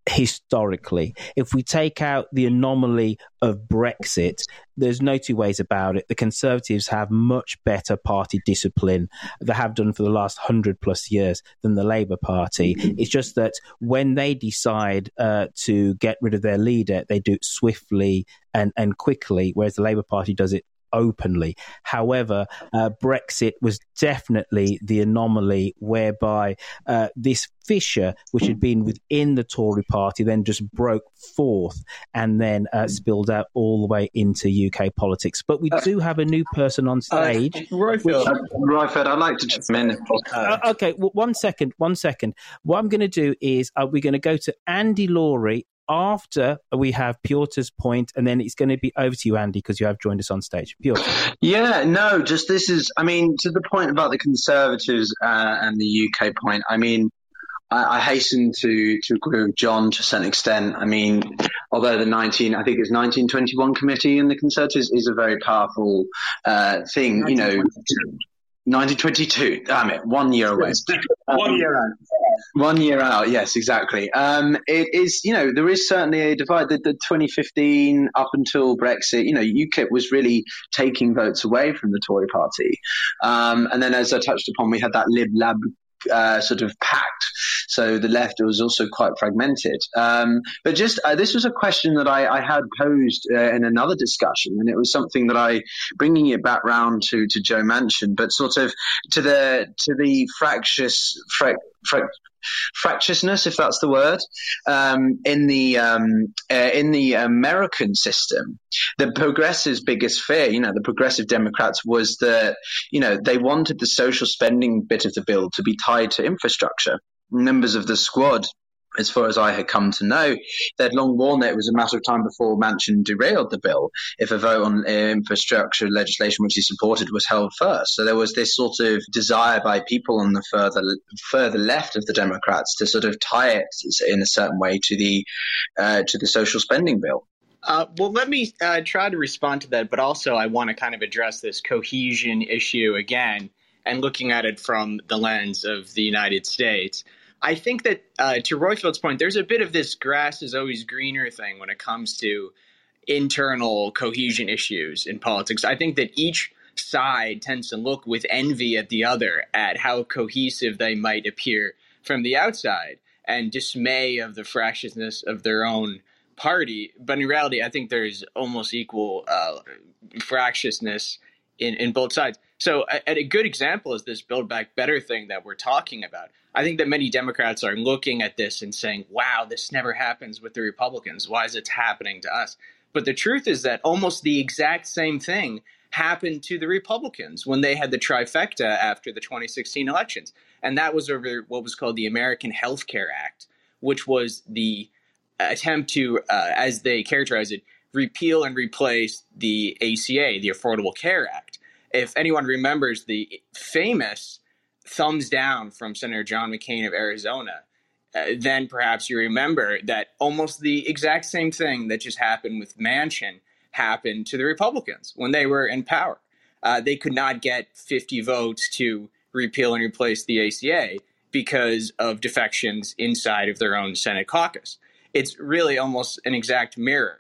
historically. If we take out the anomaly of Brexit, there's no two ways about it. The Conservatives have much better party discipline, they have done for the last hundred plus years, than the Labour Party. It's just that when they decide uh, to get rid of their leader, they do it swiftly and, and quickly, whereas the Labour Party does it openly. However, uh, Brexit was definitely the anomaly whereby uh, this fissure, which had been within the Tory party, then just broke forth and then uh, spilled out all the way into UK politics. But we do have a new person on uh, stage. Uh, Royfield, Royfield, I'd like to just in. Uh, okay, well, one second, one second. What I'm going to do is uh, we're going to go to Andy Laurie after we have Piotr's point, and then it's going to be over to you, Andy, because you have joined us on stage. Piotr. Yeah, no, just this is, I mean, to the point about the Conservatives uh, and the UK point, I mean, I, I, hasten to, to agree with John to a certain extent. I mean, although the 19, I think it's 1921 committee in the Conservatives is a very powerful uh, thing, you know. 1922. Damn it, one year away. one year out. One year out, yes, exactly. Um, it is, you know, there is certainly a divide. The, the 2015 up until Brexit, you know, UKIP was really taking votes away from the Tory party. Um, and then, as I touched upon, we had that Lib Lab uh, sort of pact. So the left was also quite fragmented. Um, but just uh, this was a question that I, I had posed uh, in another discussion, and it was something that I bringing it back round to to Joe Manchin, but sort of to the to the fractious. Fra- fra- fractiousness, if that's the word, um, in the um, uh, in the American system. The progressives' biggest fear, you know, the progressive Democrats was that you know they wanted the social spending bit of the bill to be tied to infrastructure. Members of the squad as far as I had come to know, they'd long warned that it was a matter of time before Manchin derailed the bill if a vote on infrastructure legislation which he supported was held first. So there was this sort of desire by people on the further further left of the Democrats to sort of tie it in a certain way to the uh, to the social spending bill. Uh, well, let me uh, try to respond to that, but also I want to kind of address this cohesion issue again and looking at it from the lens of the United States. I think that uh, to Royfield's point, there's a bit of this grass is always greener thing when it comes to internal cohesion issues in politics. I think that each side tends to look with envy at the other at how cohesive they might appear from the outside and dismay of the fractiousness of their own party. But in reality, I think there's almost equal uh, fractiousness in, in both sides. So, a, a good example is this Build Back Better thing that we're talking about. I think that many Democrats are looking at this and saying, wow, this never happens with the Republicans. Why is it happening to us? But the truth is that almost the exact same thing happened to the Republicans when they had the trifecta after the 2016 elections. And that was over what was called the American Health Care Act, which was the attempt to, uh, as they characterize it, repeal and replace the ACA, the Affordable Care Act. If anyone remembers the famous thumbs down from Senator John McCain of Arizona, uh, then perhaps you remember that almost the exact same thing that just happened with Manchin happened to the Republicans when they were in power. Uh, they could not get 50 votes to repeal and replace the ACA because of defections inside of their own Senate caucus. It's really almost an exact mirror.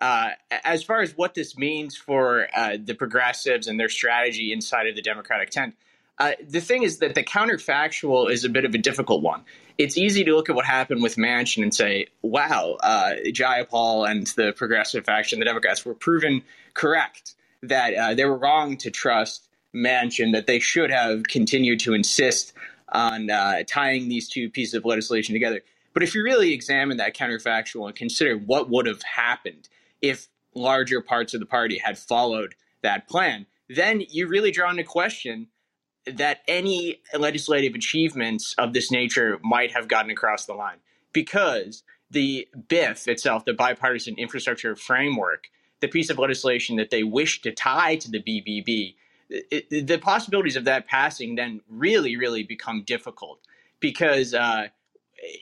Uh, as far as what this means for uh, the progressives and their strategy inside of the Democratic tent, uh, the thing is that the counterfactual is a bit of a difficult one. It's easy to look at what happened with Manchin and say, wow, uh, Jayapal and the progressive faction, the Democrats, were proven correct that uh, they were wrong to trust Manchin, that they should have continued to insist on uh, tying these two pieces of legislation together. But if you really examine that counterfactual and consider what would have happened if larger parts of the party had followed that plan, then you really draw into question that any legislative achievements of this nature might have gotten across the line. Because the BIF itself, the bipartisan infrastructure framework, the piece of legislation that they wish to tie to the BBB, it, the possibilities of that passing then really, really become difficult. Because uh,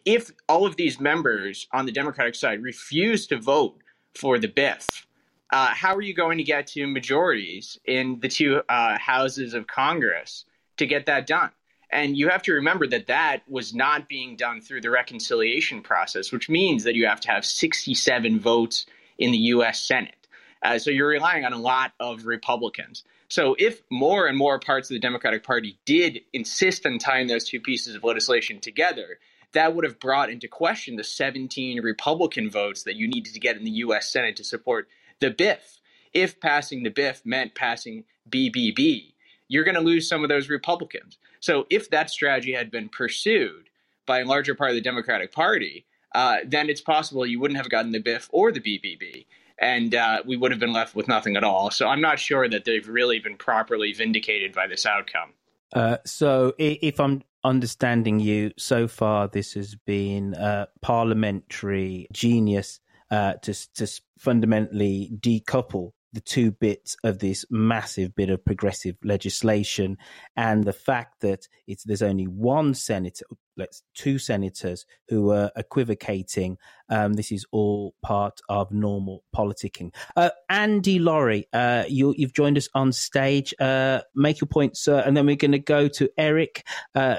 if all of these members on the Democratic side refuse to vote for the BIF, uh, how are you going to get to majorities in the two uh, houses of Congress to get that done. And you have to remember that that was not being done through the reconciliation process, which means that you have to have 67 votes in the U.S. Senate. Uh, so you're relying on a lot of Republicans. So if more and more parts of the Democratic Party did insist on tying those two pieces of legislation together, that would have brought into question the 17 Republican votes that you needed to get in the U.S. Senate to support the BIF. If passing the BIF meant passing BBB, you're going to lose some of those Republicans. So if that strategy had been pursued by a larger part of the Democratic Party, uh, then it's possible you wouldn't have gotten the BIF or the BBB, and uh, we would have been left with nothing at all. So I'm not sure that they've really been properly vindicated by this outcome. Uh, so if I'm understanding you so far, this has been uh, parliamentary genius uh, to to fundamentally decouple the two bits of this massive bit of progressive legislation and the fact that it's there's only one senator let's two senators who were equivocating. Um, this is all part of normal politicking. Uh, Andy Laurie, uh, you, have joined us on stage. Uh, make your point, sir, and then we're going to go to Eric uh,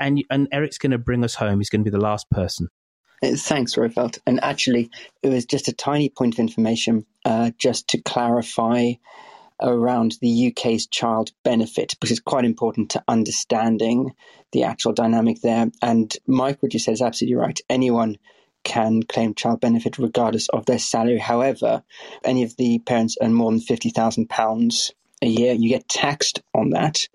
and and Eric's going to bring us home. He's going to be the last person. Uh, thanks, Roosevelt. And actually, it was just a tiny point of information uh, just to clarify around the UK's child benefit, because it's quite important to understanding the actual dynamic there. And Mike, what you said is absolutely right. Anyone can claim child benefit regardless of their salary. However, any of the parents earn more than £50,000 a year, you get taxed on that.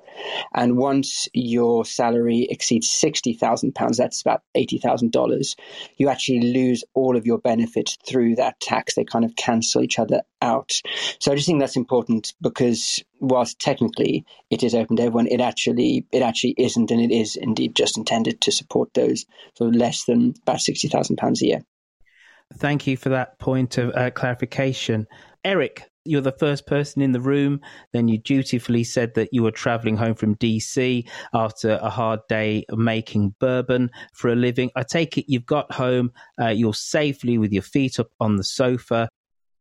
And once your salary exceeds £60,000, that's about $80,000, you actually lose all of your benefits through that tax. They kind of cancel each other out. So I just think that's important because whilst technically it is open to everyone, it actually it actually isn't, and it is indeed just intended to support those for less than about £60,000 a year. Thank you for that point of uh, clarification. Eric, you're the first person in the room. Then you dutifully said that you were traveling home from DC after a hard day making bourbon for a living. I take it you've got home, uh, you're safely with your feet up on the sofa.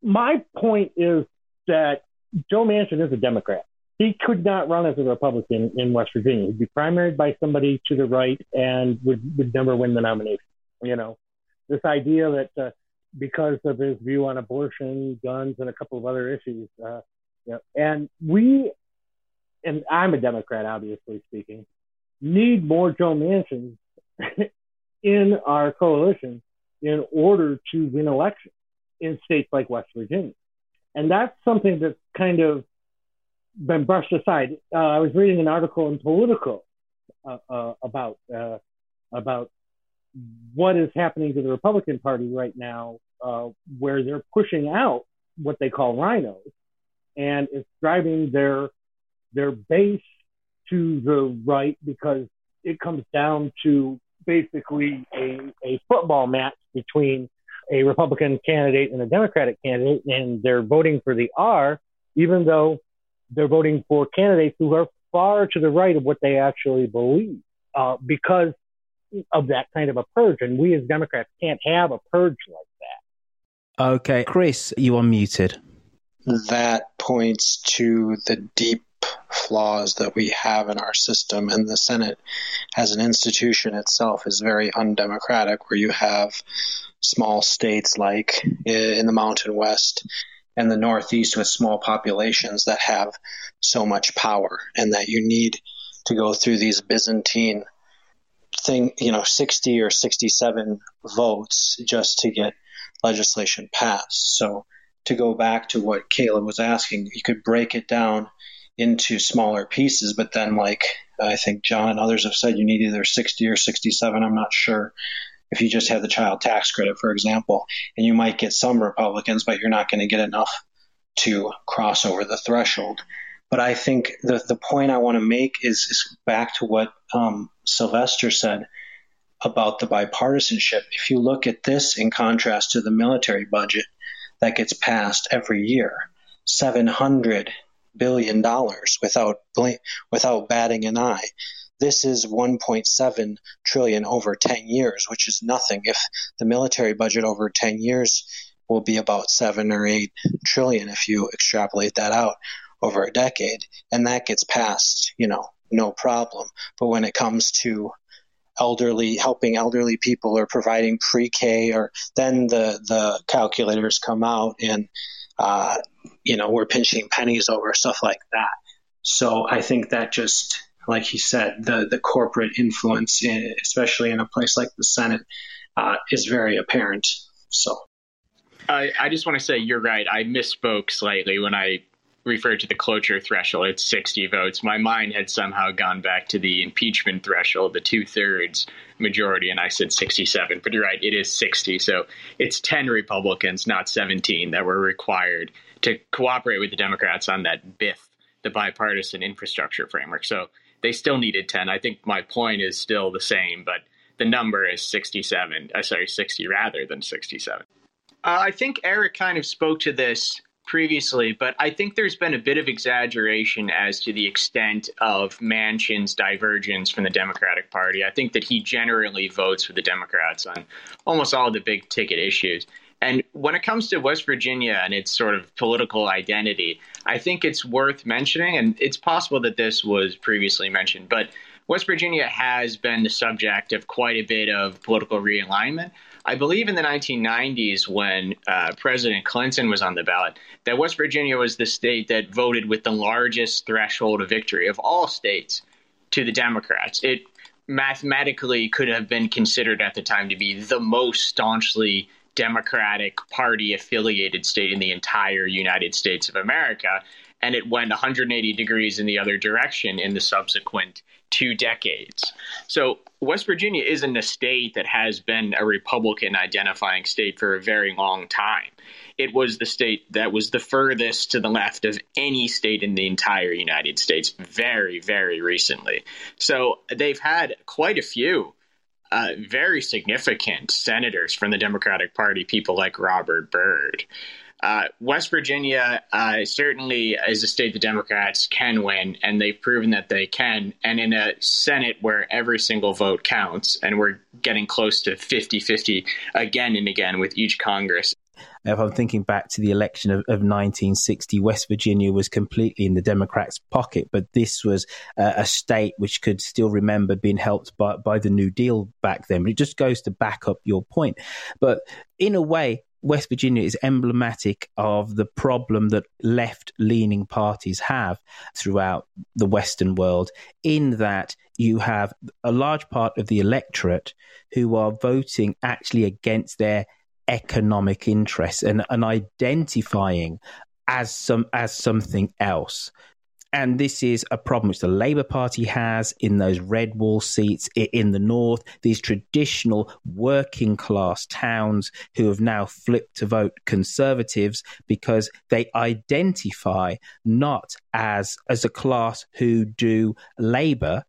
My point is that Joe Manchin is a Democrat. He could not run as a Republican in West Virginia. He'd be primaried by somebody to the right and would, would never win the nomination. You know, this idea that uh, because of his view on abortion, guns, and a couple of other issues. Uh, and we, and I'm a Democrat, obviously speaking, need more Joe Manchins in our coalition in order to win elections in states like West Virginia. And that's something that's kind of been brushed aside. Uh, I was reading an article in Politico uh, uh, about uh, about what is happening to the Republican Party right now uh, where they're pushing out what they call RINOs, and it's driving their their base to the right because it comes down to basically a, a football match between a Republican candidate and a Democratic candidate, and they're voting for the R, even though they're voting for candidates who are far to the right of what they actually believe, uh, because of that kind of a purge. And we as Democrats can't have a purge like. Okay, Chris, you are muted. That points to the deep flaws that we have in our system, and the Senate, as an institution itself, is very undemocratic. Where you have small states like eh, in the Mountain West and the Northeast with small populations that have so much power, and that you need to go through these Byzantine thing, you know, 60 or 67 votes just to get legislation passed. So to go back to what Caleb was asking, you could break it down into smaller pieces, but then like I think John and others have said, you need either 60 or 67. I'm not sure if you just have the child tax credit, for example, and you might get some Republicans, but you're not going to get enough to cross over the threshold. But I think the the point I want to make is, is back to what um, Sylvester said about the bipartisanship. If you look at this in contrast to the military budget that gets passed every year, seven hundred billion dollars without without batting an eye. This is 1.7 trillion over 10 years, which is nothing. If the military budget over 10 years will be about seven or eight trillion, if you extrapolate that out over a decade, and that gets passed, you know, no problem. But when it comes to elderly helping elderly people or providing pre-K or then the the calculators come out and uh, you know we're pinching pennies over stuff like that. So I think that just like he said, the the corporate influence, in, especially in a place like the Senate, uh, is very apparent. So. I, I just want to say you're right. I misspoke slightly when I referred to the cloture threshold at 60 votes. My mind had somehow gone back to the impeachment threshold, the two thirds majority, and I said 67. But you're right, it is 60. So it's 10 Republicans, not 17, that were required to cooperate with the Democrats on that BIF, the bipartisan infrastructure framework. So they still needed 10. I think my point is still the same, but the number is 67. Uh, sorry, 60 rather than 67. Uh, I think Eric kind of spoke to this previously, but I think there's been a bit of exaggeration as to the extent of Manchin's divergence from the Democratic Party. I think that he generally votes with the Democrats on almost all of the big ticket issues. And when it comes to West Virginia and its sort of political identity, I think it's worth mentioning, and it's possible that this was previously mentioned, but West Virginia has been the subject of quite a bit of political realignment. I believe in the 1990s, when uh, President Clinton was on the ballot, that West Virginia was the state that voted with the largest threshold of victory of all states to the Democrats. It mathematically could have been considered at the time to be the most staunchly Democratic Party affiliated state in the entire United States of America. And it went 180 degrees in the other direction in the subsequent two decades. So West Virginia isn't a state that has been a Republican identifying state for a very long time. It was the state that was the furthest to the left of any state in the entire United States very, very recently. So they've had quite a few uh, very significant senators from the Democratic Party, people like Robert Byrd. Uh, West Virginia uh, certainly is a state the Democrats can win, and they've proven that they can. And in a Senate where every single vote counts, and we're getting close to 50 50 again and again with each Congress. If I'm thinking back to the election of, of 1960, West Virginia was completely in the Democrats' pocket, but this was uh, a state which could still remember being helped by, by the New Deal back then. But it just goes to back up your point. But in a way, West Virginia is emblematic of the problem that left leaning parties have throughout the Western world, in that you have a large part of the electorate who are voting actually against their economic interests and, and identifying as some as something else. And this is a problem which the Labour Party has in those red wall seats in the north, these traditional working class towns who have now flipped to vote conservatives because they identify not as, as a class who do Labour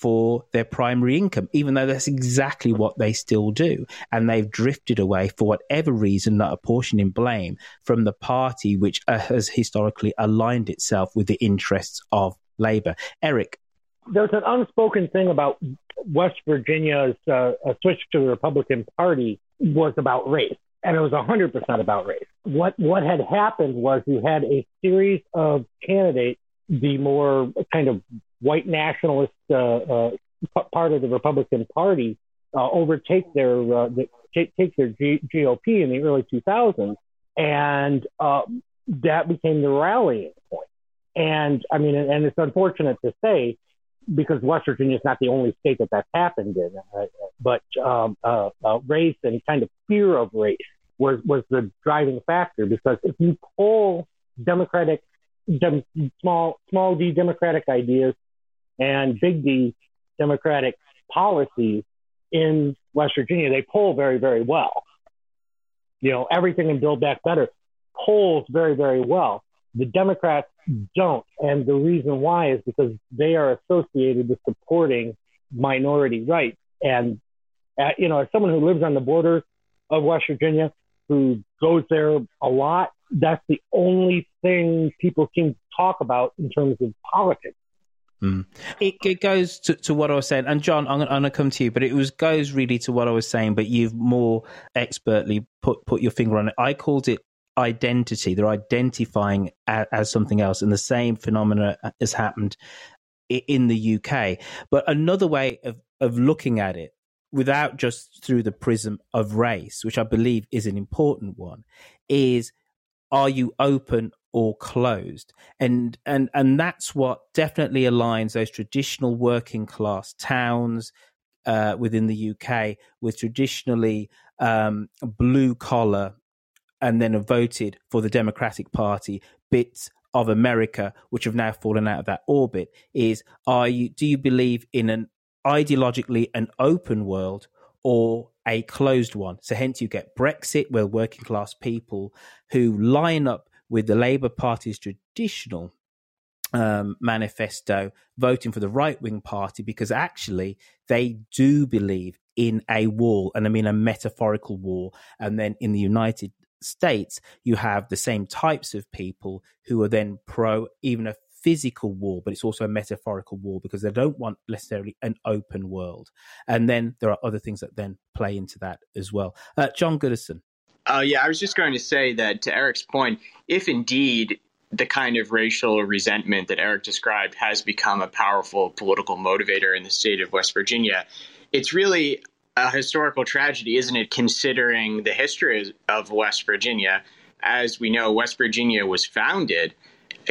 for their primary income, even though that's exactly what they still do. And they've drifted away for whatever reason, not apportioning blame from the party which uh, has historically aligned itself with the interests of Labour. Eric. There's an unspoken thing about West Virginia's uh, switch to the Republican Party was about race. And it was 100% about race. What, what had happened was you had a series of candidates, the more kind of white nationalist uh, uh, part of the Republican Party uh, overtake their uh, the, take, their G- GOP in the early 2000s, and uh, that became the rallying point. And I mean, and it's unfortunate to say because West Virginia is not the only state that that's happened in, uh, but um, uh, uh, race and kind of fear of race was was the driving factor. Because if you poll Democratic, dem, small small d Democratic ideas and big D Democratic policies in West Virginia, they poll very, very well. You know, everything in Build Back Better polls very, very well. The Democrats don't. And the reason why is because they are associated with supporting minority rights. And, uh, you know, as someone who lives on the border of West Virginia, who goes there a lot, that's the only thing people seem to talk about in terms of politics. Mm. It, it goes to, to what I was saying, and John, I'm, going to come to you, but it was goes really to what I was saying, but you've more expertly put put your finger on it. I called it identity. They're identifying as, as something else, and the same phenomena has happened in the UK. But another way of of looking at it, without just through the prism of race, which I believe is an important one, is are you open or closed. And and and that's what definitely aligns those traditional working class towns uh, within the UK with traditionally um, blue collar and then have voted for the Democratic Party bits of America which have now fallen out of that orbit is are you do you believe in an ideologically an open world or a closed one? So hence you get Brexit where working class people who line up with the Labour Party's traditional um, manifesto voting for the right wing party because actually they do believe in a wall, and I mean a metaphorical wall. And then in the United states, you have the same types of people who are then pro even a physical wall, but it's also a metaphorical wall because they don't want necessarily an open world. And then there are other things that then play into that as well. Uh, John Goodison. Uh, yeah, I was just going to say that to Eric's point, if indeed the kind of racial resentment that Eric described has become a powerful political motivator in the state of West Virginia, it's really a historical tragedy, isn't it, considering the history of West Virginia? As we know, West Virginia was founded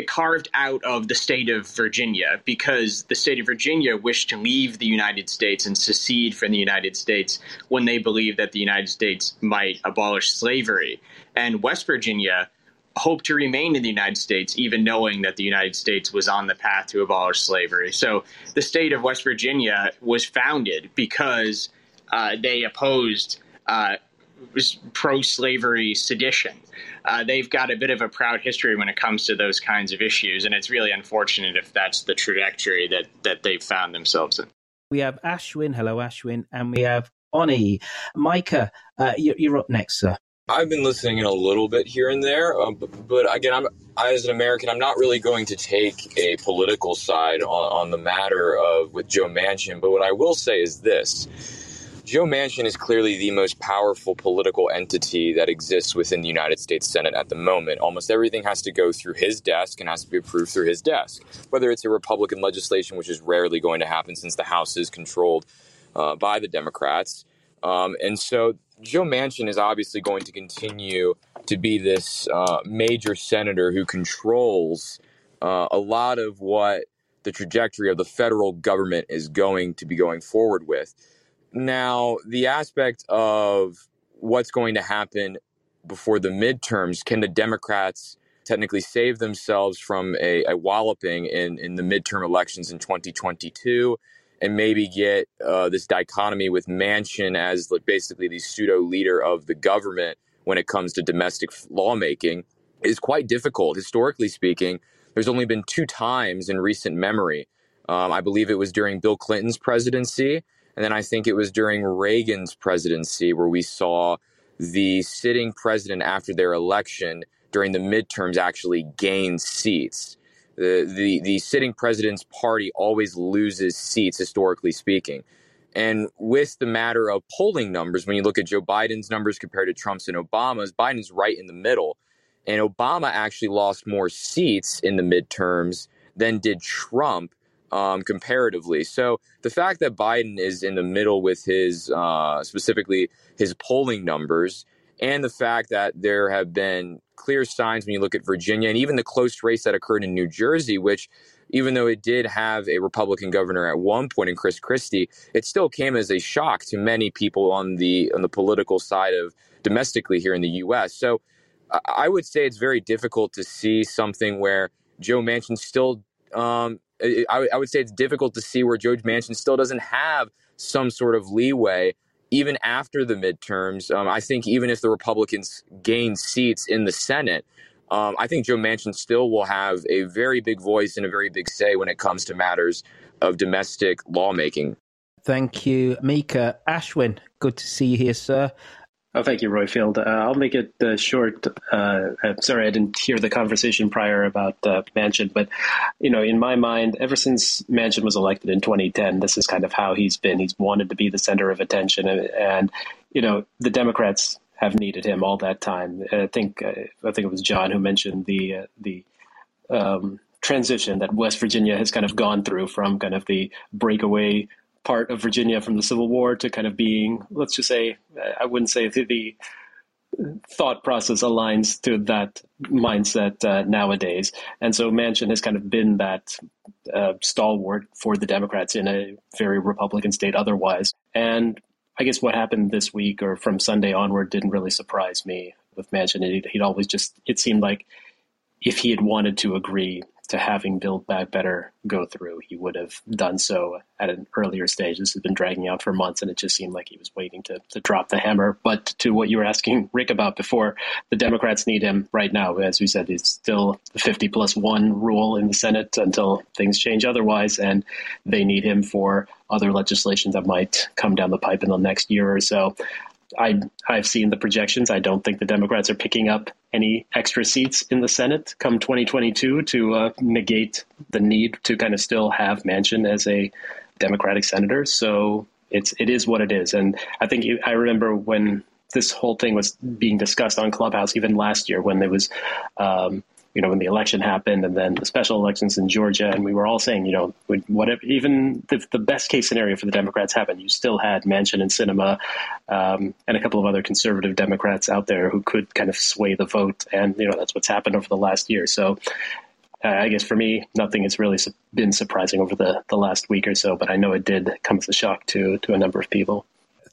carved out of the state of Virginia because the state of Virginia wished to leave the United States and secede from the United States when they believed that the United States might abolish slavery. And West Virginia hoped to remain in the United States, even knowing that the United States was on the path to abolish slavery. So the state of West Virginia was founded because uh, they opposed uh, pro slavery sedition. Uh, they've got a bit of a proud history when it comes to those kinds of issues, and it's really unfortunate if that's the trajectory that, that they've found themselves in. We have Ashwin. Hello, Ashwin. And we have Oni. Micah, uh, you're, you're up next, sir. I've been listening in a little bit here and there, um, but, but, again, I'm I, as an American, I'm not really going to take a political side on, on the matter of with Joe Manchin. But what I will say is this: Joe Manchin is clearly the most powerful political entity that exists within the United States Senate at the moment. Almost everything has to go through his desk and has to be approved through his desk, whether it's a Republican legislation, which is rarely going to happen since the House is controlled uh, by the Democrats. Um, and so Joe Manchin is obviously going to continue to be this uh, major senator who controls uh, a lot of what the trajectory of the federal government is going to be going forward with. Now, the aspect of what's going to happen before the midterms, can the Democrats technically save themselves from a, a walloping in, in the midterm elections in 2022 and maybe get uh, this dichotomy with Manchin as basically the pseudo leader of the government when it comes to domestic lawmaking is quite difficult. Historically speaking, there's only been two times in recent memory. Um, I believe it was during Bill Clinton's presidency and then I think it was during Reagan's presidency where we saw the sitting president after their election during the midterms actually gain seats. The, the, the sitting president's party always loses seats, historically speaking. And with the matter of polling numbers, when you look at Joe Biden's numbers compared to Trump's and Obama's, Biden's right in the middle. And Obama actually lost more seats in the midterms than did Trump um, comparatively. So the fact that Biden is in the middle with his uh, specifically his polling numbers, and the fact that there have been clear signs when you look at Virginia and even the close race that occurred in New Jersey, which even though it did have a Republican governor at one point in Chris Christie, it still came as a shock to many people on the on the political side of domestically here in the U.S. So I would say it's very difficult to see something where Joe Manchin still um, I, I would say it's difficult to see where Joe Manchin still doesn't have some sort of leeway even after the midterms. Um, I think even if the Republicans gain seats in the Senate, um, I think Joe Manchin still will have a very big voice and a very big say when it comes to matters of domestic lawmaking. Thank you, Micah. Ashwin, good to see you here, sir. Oh, thank you, Roifield. Uh, I'll make it uh, short. Uh, sorry, I didn't hear the conversation prior about uh, Manchin, but you know, in my mind, ever since Manchin was elected in 2010, this is kind of how he's been. He's wanted to be the center of attention, and, and you know, the Democrats have needed him all that time. I think uh, I think it was John who mentioned the uh, the um, transition that West Virginia has kind of gone through from kind of the breakaway part of Virginia from the Civil War to kind of being, let's just say, I wouldn't say the, the thought process aligns to that mindset uh, nowadays. And so Manchin has kind of been that uh, stalwart for the Democrats in a very Republican state otherwise. And I guess what happened this week or from Sunday onward didn't really surprise me with Manchin. He'd, he'd always just, it seemed like if he had wanted to agree to having Build Back Better go through. He would have done so at an earlier stage. This has been dragging out for months, and it just seemed like he was waiting to, to drop the hammer. But to what you were asking Rick about before, the Democrats need him right now. As we said, it's still the 50 plus one rule in the Senate until things change otherwise, and they need him for other legislation that might come down the pipe in the next year or so. I I've seen the projections. I don't think the Democrats are picking up any extra seats in the Senate come 2022 to uh, negate the need to kind of still have Manchin as a Democratic senator. So it's it is what it is. And I think I remember when this whole thing was being discussed on Clubhouse, even last year when there was. Um, you know, when the election happened and then the special elections in Georgia, and we were all saying, you know, whatever, even if the best case scenario for the Democrats happened, you still had Manchin and Sinema um, and a couple of other conservative Democrats out there who could kind of sway the vote. And, you know, that's what's happened over the last year. So uh, I guess for me, nothing has really been surprising over the, the last week or so, but I know it did come as a shock to, to a number of people.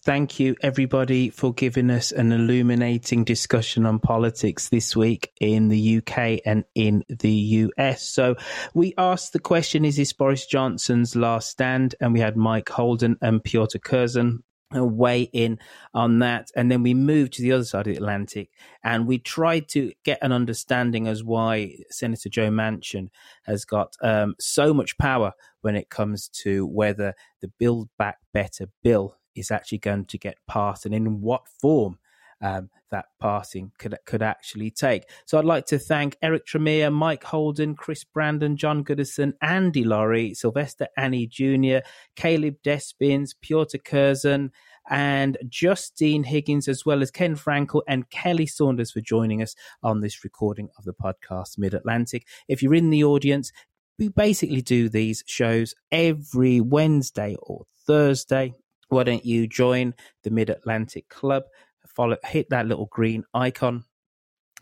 Thank you, everybody, for giving us an illuminating discussion on politics this week in the UK and in the US. So, we asked the question Is this Boris Johnson's last stand? And we had Mike Holden and Piotr Curzon weigh in on that. And then we moved to the other side of the Atlantic and we tried to get an understanding as why Senator Joe Manchin has got um, so much power when it comes to whether the Build Back Better bill is actually going to get passed and in what form um, that passing could could actually take. So I'd like to thank Eric Tremere, Mike Holden, Chris Brandon, John Goodison, Andy Laurie, Sylvester Annie Jr., Caleb Despins, Piotr Curzon, and Justine Higgins, as well as Ken Frankel and Kelly Saunders for joining us on this recording of the podcast Mid Atlantic. If you're in the audience, we basically do these shows every Wednesday or Thursday why don't you join the Mid Atlantic Club? Follow, hit that little green icon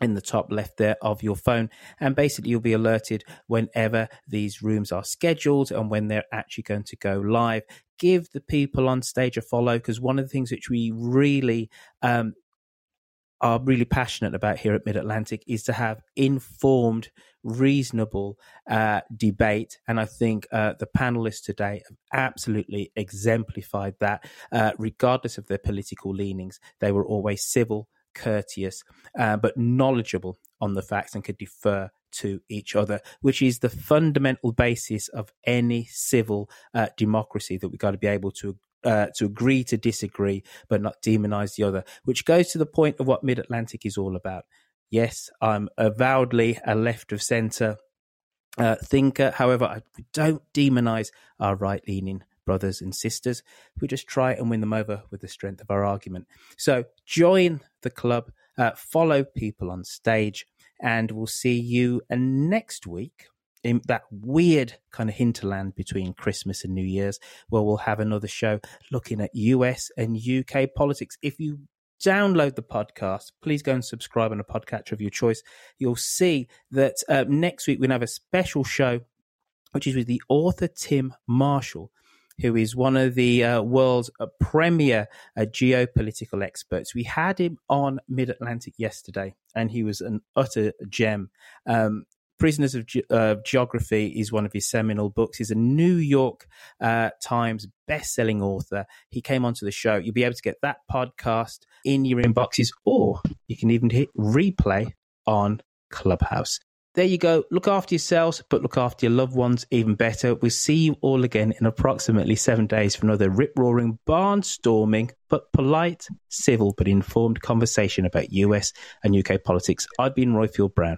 in the top left there of your phone and basically you'll be alerted whenever these rooms are scheduled and when they're actually going to go live give the people on stage a follow because one of the things which we really um, are really passionate about here at Mid Atlantic is to have informed, reasonable uh, debate. And I think uh, the panelists today have absolutely exemplified that, uh, regardless of their political leanings. They were always civil, courteous, uh, but knowledgeable on the facts and could defer to each other, which is the fundamental basis of any civil uh, democracy that we've got to be able to uh, to agree to disagree, but not demonize the other, which goes to the point of what Mid Atlantic is all about. Yes, I'm avowedly a left of center uh, thinker. However, I don't demonize our right leaning brothers and sisters. We just try and win them over with the strength of our argument. So join the club, uh, follow people on stage, and we'll see you uh, next week in that weird kind of hinterland between Christmas and New Year's, where we'll have another show looking at US and UK politics. If you download the podcast, please go and subscribe on a podcatcher of your choice. You'll see that uh, next week we're going to have a special show, which is with the author Tim Marshall, who is one of the uh, world's uh, premier uh, geopolitical experts. We had him on Mid Atlantic yesterday, and he was an utter gem. Um, Prisoners of Ge- uh, Geography is one of his seminal books. He's a New York uh, Times best-selling author. He came onto the show. You'll be able to get that podcast in your inboxes, or you can even hit replay on Clubhouse. There you go. Look after yourselves, but look after your loved ones even better. We'll see you all again in approximately seven days for another rip roaring, barnstorming, but polite, civil, but informed conversation about US and UK politics. I've been Roifield Brown.